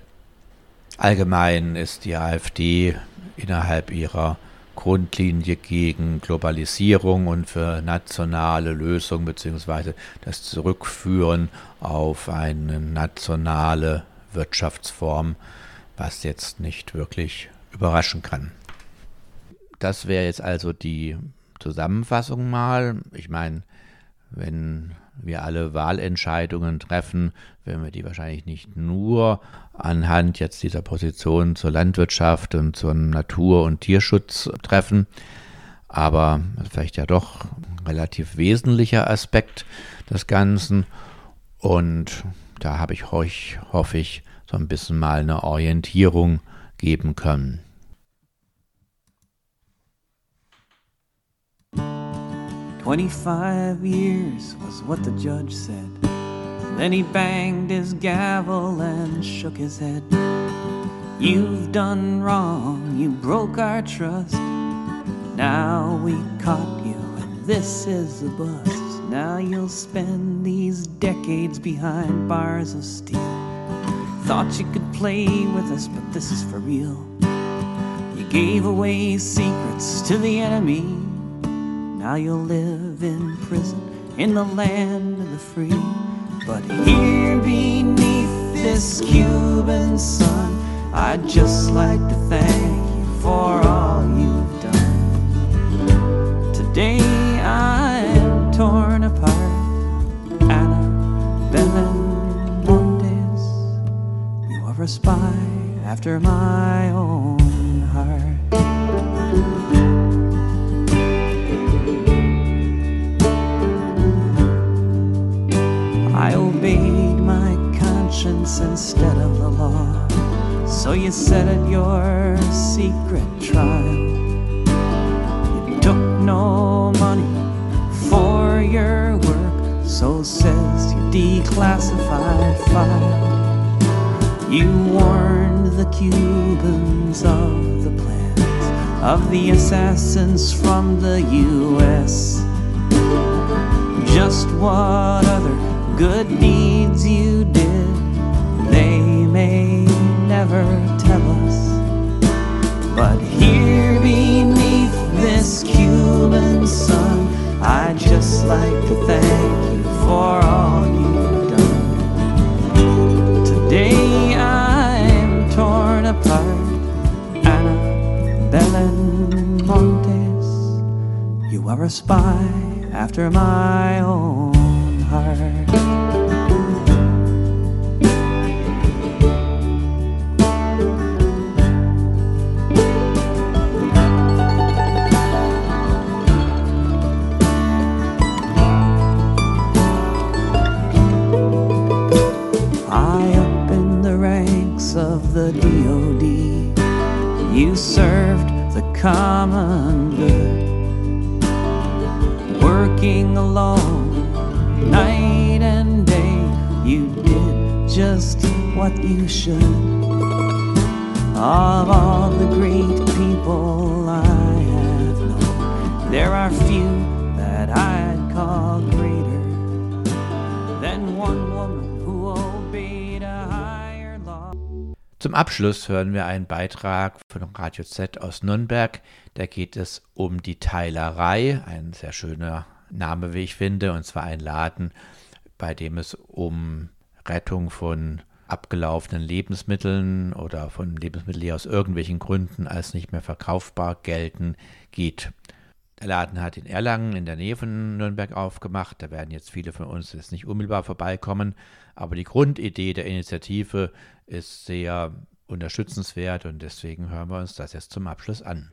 Speaker 4: Allgemein ist die AfD innerhalb ihrer Grundlinie gegen Globalisierung und für nationale Lösungen bzw. das Zurückführen auf eine nationale Wirtschaftsform, was jetzt nicht wirklich überraschen kann. Das wäre jetzt also die Zusammenfassung mal. Ich meine, wenn wir alle Wahlentscheidungen treffen, werden wir die wahrscheinlich nicht nur anhand jetzt dieser Position zur Landwirtschaft und zum Natur- und Tierschutz treffen, aber vielleicht ja doch ein relativ wesentlicher Aspekt des Ganzen. Und da habe ich euch, hoffe ich, so ein bisschen mal eine Orientierung geben können.
Speaker 1: Twenty-five years was what the judge said. Then he banged his gavel and shook his head. You've done wrong, you broke our trust. Now we caught you, and this is the bust. Now you'll spend these decades behind bars of steel. Thought you could play with us, but this is for real. You gave away secrets to the enemy. Now you'll live in prison in the land of the free. But here beneath this Cuban sun, I'd just like to thank you for all you've done. Today I'm torn apart. Anna Benemontes, you are a spy after my own of the assassins from the U.S. Just what other good deeds you did, they may never tell us. But here beneath this Cuban sun, I'd just like to thank you for all you've done. Today I'm torn apart. Montes, you are a spy after my own heart. the DOD. You served the common you should. Of all the great people I have known, there are few that I'd call greater than one woman who obeyed a higher law.
Speaker 4: Zum Abschluss hören wir einen Beitrag von Radio Z aus Nürnberg. Da geht es um die Teilerei, ein sehr schöner Name, wie ich finde, und zwar ein Laden, bei dem es um Rettung von abgelaufenen Lebensmitteln oder von Lebensmitteln, die aus irgendwelchen Gründen als nicht mehr verkaufbar gelten, geht. Der Laden hat in Erlangen in der Nähe von Nürnberg aufgemacht. Da werden jetzt viele von uns jetzt nicht unmittelbar vorbeikommen. Aber die Grundidee der Initiative ist sehr unterstützenswert und deswegen hören wir uns das jetzt zum Abschluss an.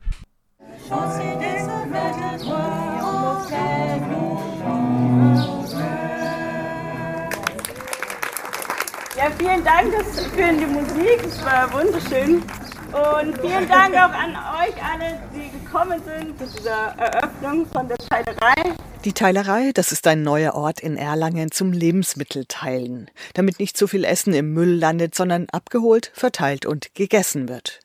Speaker 9: Ja, vielen Dank für die Musik, es war wunderschön. Und vielen Dank auch an euch alle, die gekommen sind zu dieser Eröffnung von der Teilerei.
Speaker 10: Die Teilerei, das ist ein neuer Ort in Erlangen zum Lebensmittelteilen, damit nicht so viel Essen im Müll landet, sondern abgeholt, verteilt und gegessen wird.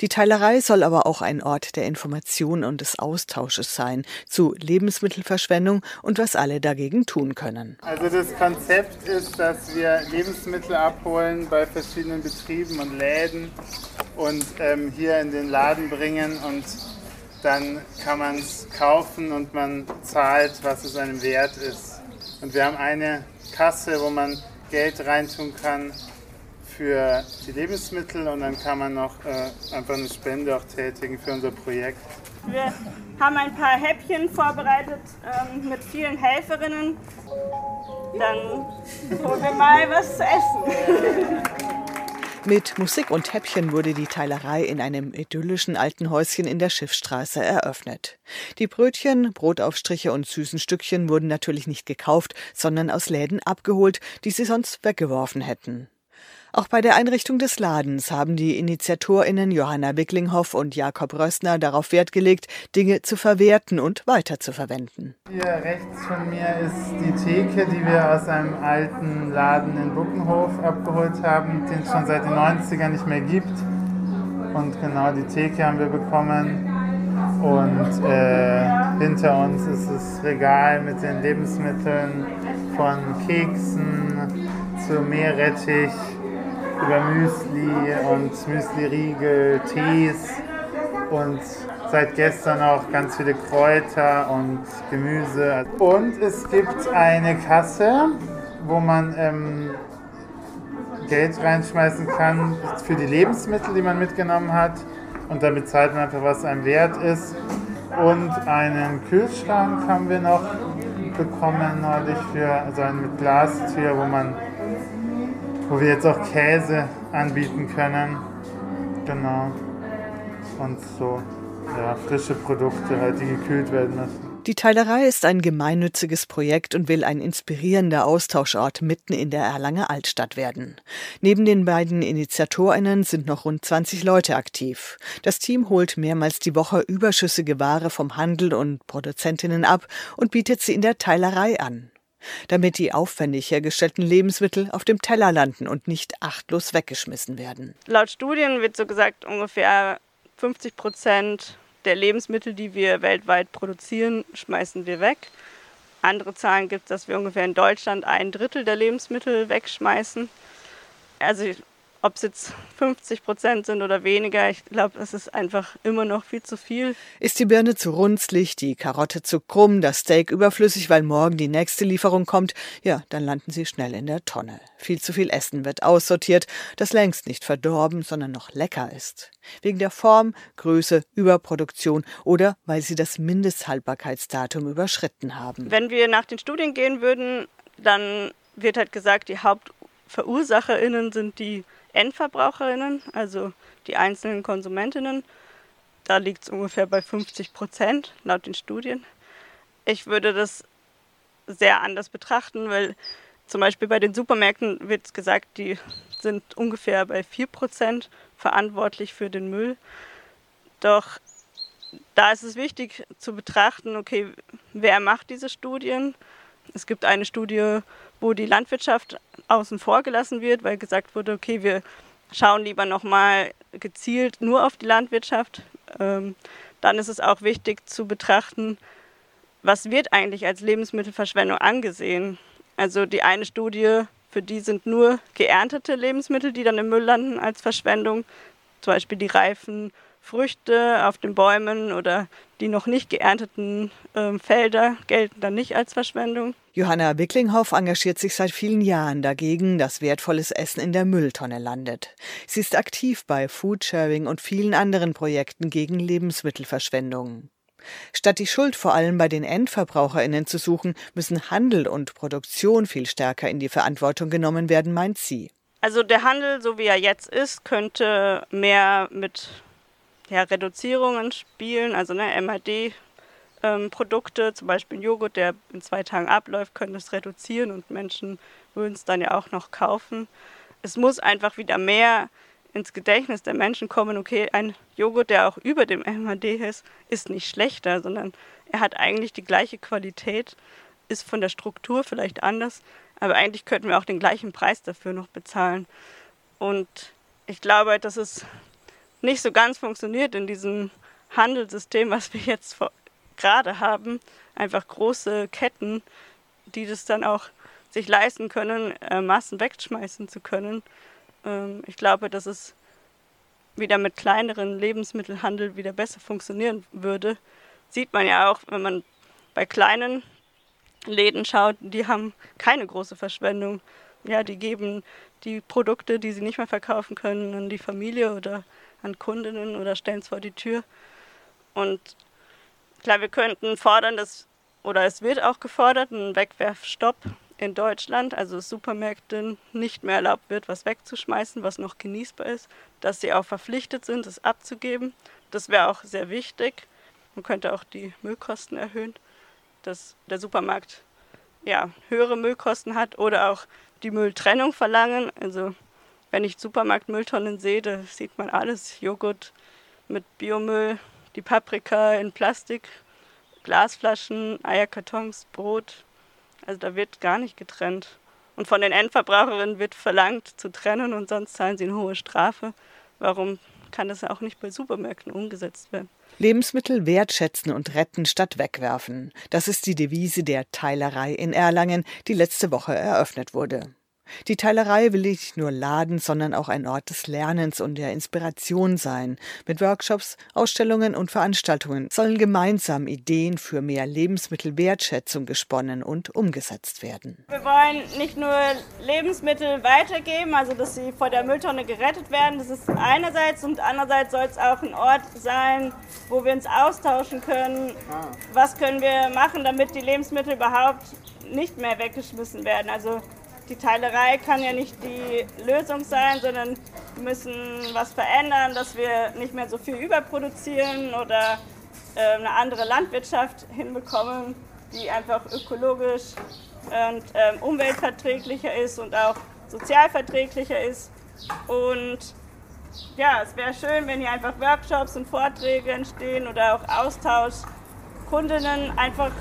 Speaker 10: Die Teilerei soll aber auch ein Ort der Information und des Austausches sein zu Lebensmittelverschwendung und was alle dagegen tun können.
Speaker 11: Also das Konzept ist, dass wir Lebensmittel abholen bei verschiedenen Betrieben und Läden und ähm, hier in den Laden bringen und dann kann man es kaufen und man zahlt, was es einem wert ist. Und wir haben eine Kasse, wo man Geld reintun kann für die Lebensmittel und dann kann man noch äh, einfach eine Spende auch tätigen für unser Projekt.
Speaker 9: Wir haben ein paar Häppchen vorbereitet ähm, mit vielen Helferinnen. Dann holen wir mal was zu essen.
Speaker 10: Mit Musik und Häppchen wurde die Teilerei in einem idyllischen alten Häuschen in der Schiffsstraße eröffnet. Die Brötchen, Brotaufstriche und süßen Stückchen wurden natürlich nicht gekauft, sondern aus Läden abgeholt, die sie sonst weggeworfen hätten. Auch bei der Einrichtung des Ladens haben die InitiatorInnen Johanna Wicklinghoff und Jakob Rössner darauf Wert gelegt, Dinge zu verwerten und weiterzuverwenden.
Speaker 11: Hier rechts von mir ist die Theke, die wir aus einem alten Laden in Buckenhof abgeholt haben, den es schon seit den 90ern nicht mehr gibt. Und genau die Theke haben wir bekommen. Und äh, hinter uns ist das Regal mit den Lebensmitteln von Keksen zu Meerrettich über Müsli und Müsli-Riegel, Tees und seit gestern auch ganz viele Kräuter und Gemüse. Und es gibt eine Kasse, wo man ähm, Geld reinschmeißen kann für die Lebensmittel, die man mitgenommen hat. Und dann bezahlt man einfach, was einem wert ist. Und einen Kühlschrank haben wir noch bekommen neulich für, also einen mit Glastür, wo man wo wir jetzt auch Käse anbieten können. Genau. Und so ja, frische Produkte halt, die gekühlt werden müssen.
Speaker 10: Die Teilerei ist ein gemeinnütziges Projekt und will ein inspirierender Austauschort mitten in der Erlanger Altstadt werden. Neben den beiden InitiatorInnen sind noch rund 20 Leute aktiv. Das Team holt mehrmals die Woche überschüssige Ware vom Handel und Produzentinnen ab und bietet sie in der Teilerei an damit die aufwendig hergestellten Lebensmittel auf dem Teller landen und nicht achtlos weggeschmissen werden.
Speaker 9: Laut Studien wird so gesagt, ungefähr 50 Prozent der Lebensmittel, die wir weltweit produzieren, schmeißen wir weg. Andere Zahlen gibt es, dass wir ungefähr in Deutschland ein Drittel der Lebensmittel wegschmeißen. Also ob es jetzt 50 Prozent sind oder weniger, ich glaube, es ist einfach immer noch viel zu viel.
Speaker 10: Ist die Birne zu runzlig, die Karotte zu krumm, das Steak überflüssig, weil morgen die nächste Lieferung kommt, ja, dann landen sie schnell in der Tonne. Viel zu viel Essen wird aussortiert, das längst nicht verdorben, sondern noch lecker ist. Wegen der Form, Größe, Überproduktion oder weil sie das Mindesthaltbarkeitsdatum überschritten haben.
Speaker 9: Wenn wir nach den Studien gehen würden, dann wird halt gesagt, die HauptverursacherInnen sind die Endverbraucherinnen, also die einzelnen Konsumentinnen. Da liegt es ungefähr bei 50 Prozent laut den Studien. Ich würde das sehr anders betrachten, weil zum Beispiel bei den Supermärkten wird gesagt, die sind ungefähr bei 4 Prozent verantwortlich für den Müll. Doch da ist es wichtig zu betrachten, okay, wer macht diese Studien? Es gibt eine Studie, wo die Landwirtschaft außen vor gelassen wird, weil gesagt wurde, okay, wir schauen lieber nochmal gezielt nur auf die Landwirtschaft. Ähm, dann ist es auch wichtig zu betrachten, was wird eigentlich als Lebensmittelverschwendung angesehen. Also die eine Studie, für die sind nur geerntete Lebensmittel, die dann im Müll landen als Verschwendung, zum Beispiel die reifen Früchte auf den Bäumen oder die noch nicht geernteten äh, Felder gelten dann nicht als Verschwendung.
Speaker 10: Johanna Wicklinghoff engagiert sich seit vielen Jahren dagegen, dass wertvolles Essen in der Mülltonne landet. Sie ist aktiv bei Foodsharing und vielen anderen Projekten gegen Lebensmittelverschwendung. Statt die Schuld vor allem bei den Endverbraucherinnen zu suchen, müssen Handel und Produktion viel stärker in die Verantwortung genommen werden, meint sie.
Speaker 9: Also der Handel, so wie er jetzt ist, könnte mehr mit ja, Reduzierungen spielen, also ne, MAD. Ähm, Produkte, zum Beispiel Joghurt, der in zwei Tagen abläuft, können es reduzieren und Menschen würden es dann ja auch noch kaufen. Es muss einfach wieder mehr ins Gedächtnis der Menschen kommen, okay, ein Joghurt, der auch über dem MAD ist, ist nicht schlechter, sondern er hat eigentlich die gleiche Qualität, ist von der Struktur vielleicht anders, aber eigentlich könnten wir auch den gleichen Preis dafür noch bezahlen. Und ich glaube, dass es nicht so ganz funktioniert in diesem Handelssystem, was wir jetzt gerade haben. Einfach große Ketten, die das dann auch sich leisten können, äh, Massen wegschmeißen zu können. Ähm, ich glaube, dass es wieder mit kleineren Lebensmittelhandel wieder besser funktionieren würde. Sieht man ja auch, wenn man bei kleinen Läden schaut, die haben keine große Verschwendung. Ja, die geben die Produkte, die sie nicht mehr verkaufen können, an die Familie oder an Kundinnen oder stellen es vor die Tür. Und klar, wir könnten fordern, dass, oder es wird auch gefordert, ein Wegwerfstopp in Deutschland, also Supermärkten nicht mehr erlaubt wird, was wegzuschmeißen, was noch genießbar ist, dass sie auch verpflichtet sind, es abzugeben. Das wäre auch sehr wichtig. Man könnte auch die Müllkosten erhöhen, dass der Supermarkt ja, höhere Müllkosten hat oder auch die Mülltrennung verlangen. Also wenn ich Supermarktmülltonnen sehe, da sieht man alles. Joghurt mit Biomüll, die Paprika in Plastik, Glasflaschen, Eierkartons, Brot. Also da wird gar nicht getrennt. Und von den Endverbraucherinnen wird verlangt zu trennen und sonst zahlen sie eine hohe Strafe. Warum kann das auch nicht bei Supermärkten umgesetzt werden?
Speaker 10: Lebensmittel wertschätzen und retten statt wegwerfen. Das ist die Devise der Teilerei in Erlangen, die letzte Woche eröffnet wurde. Die Teilerei will nicht nur Laden, sondern auch ein Ort des Lernens und der Inspiration sein. Mit Workshops, Ausstellungen und Veranstaltungen sollen gemeinsam Ideen für mehr Lebensmittelwertschätzung gesponnen und umgesetzt werden.
Speaker 9: Wir wollen nicht nur Lebensmittel weitergeben, also dass sie vor der Mülltonne gerettet werden. Das ist einerseits und andererseits soll es auch ein Ort sein, wo wir uns austauschen können. Was können wir machen, damit die Lebensmittel überhaupt nicht mehr weggeschmissen werden? Also die Teilerei kann ja nicht die Lösung sein, sondern wir müssen was verändern, dass wir nicht mehr so viel überproduzieren oder äh, eine andere Landwirtschaft hinbekommen, die einfach ökologisch und äh, umweltverträglicher ist und auch sozialverträglicher ist. Und ja, es wäre schön, wenn hier einfach Workshops und Vorträge entstehen oder auch Austausch, Kundinnen einfach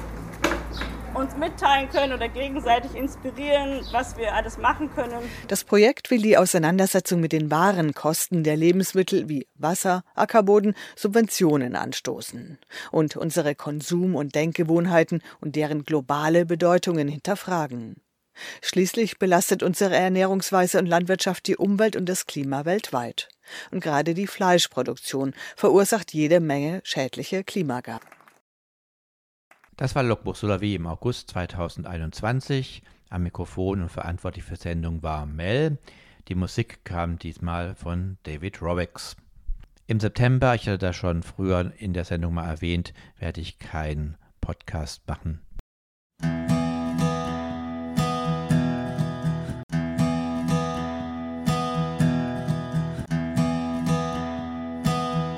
Speaker 9: uns mitteilen können oder gegenseitig inspirieren, was wir alles machen können.
Speaker 10: Das Projekt will die Auseinandersetzung mit den wahren Kosten der Lebensmittel wie Wasser, Ackerboden, Subventionen anstoßen und unsere Konsum- und Denkgewohnheiten und deren globale Bedeutungen hinterfragen. Schließlich belastet unsere Ernährungsweise und Landwirtschaft die Umwelt und das Klima weltweit. Und gerade die Fleischproduktion verursacht jede Menge schädliche Klimagase.
Speaker 4: Das war Logbuch Solavi im August 2021. Am Mikrofon und verantwortlich für Sendung war Mel. Die Musik kam diesmal von David Robex. Im September, ich hatte das schon früher in der Sendung mal erwähnt, werde ich keinen Podcast machen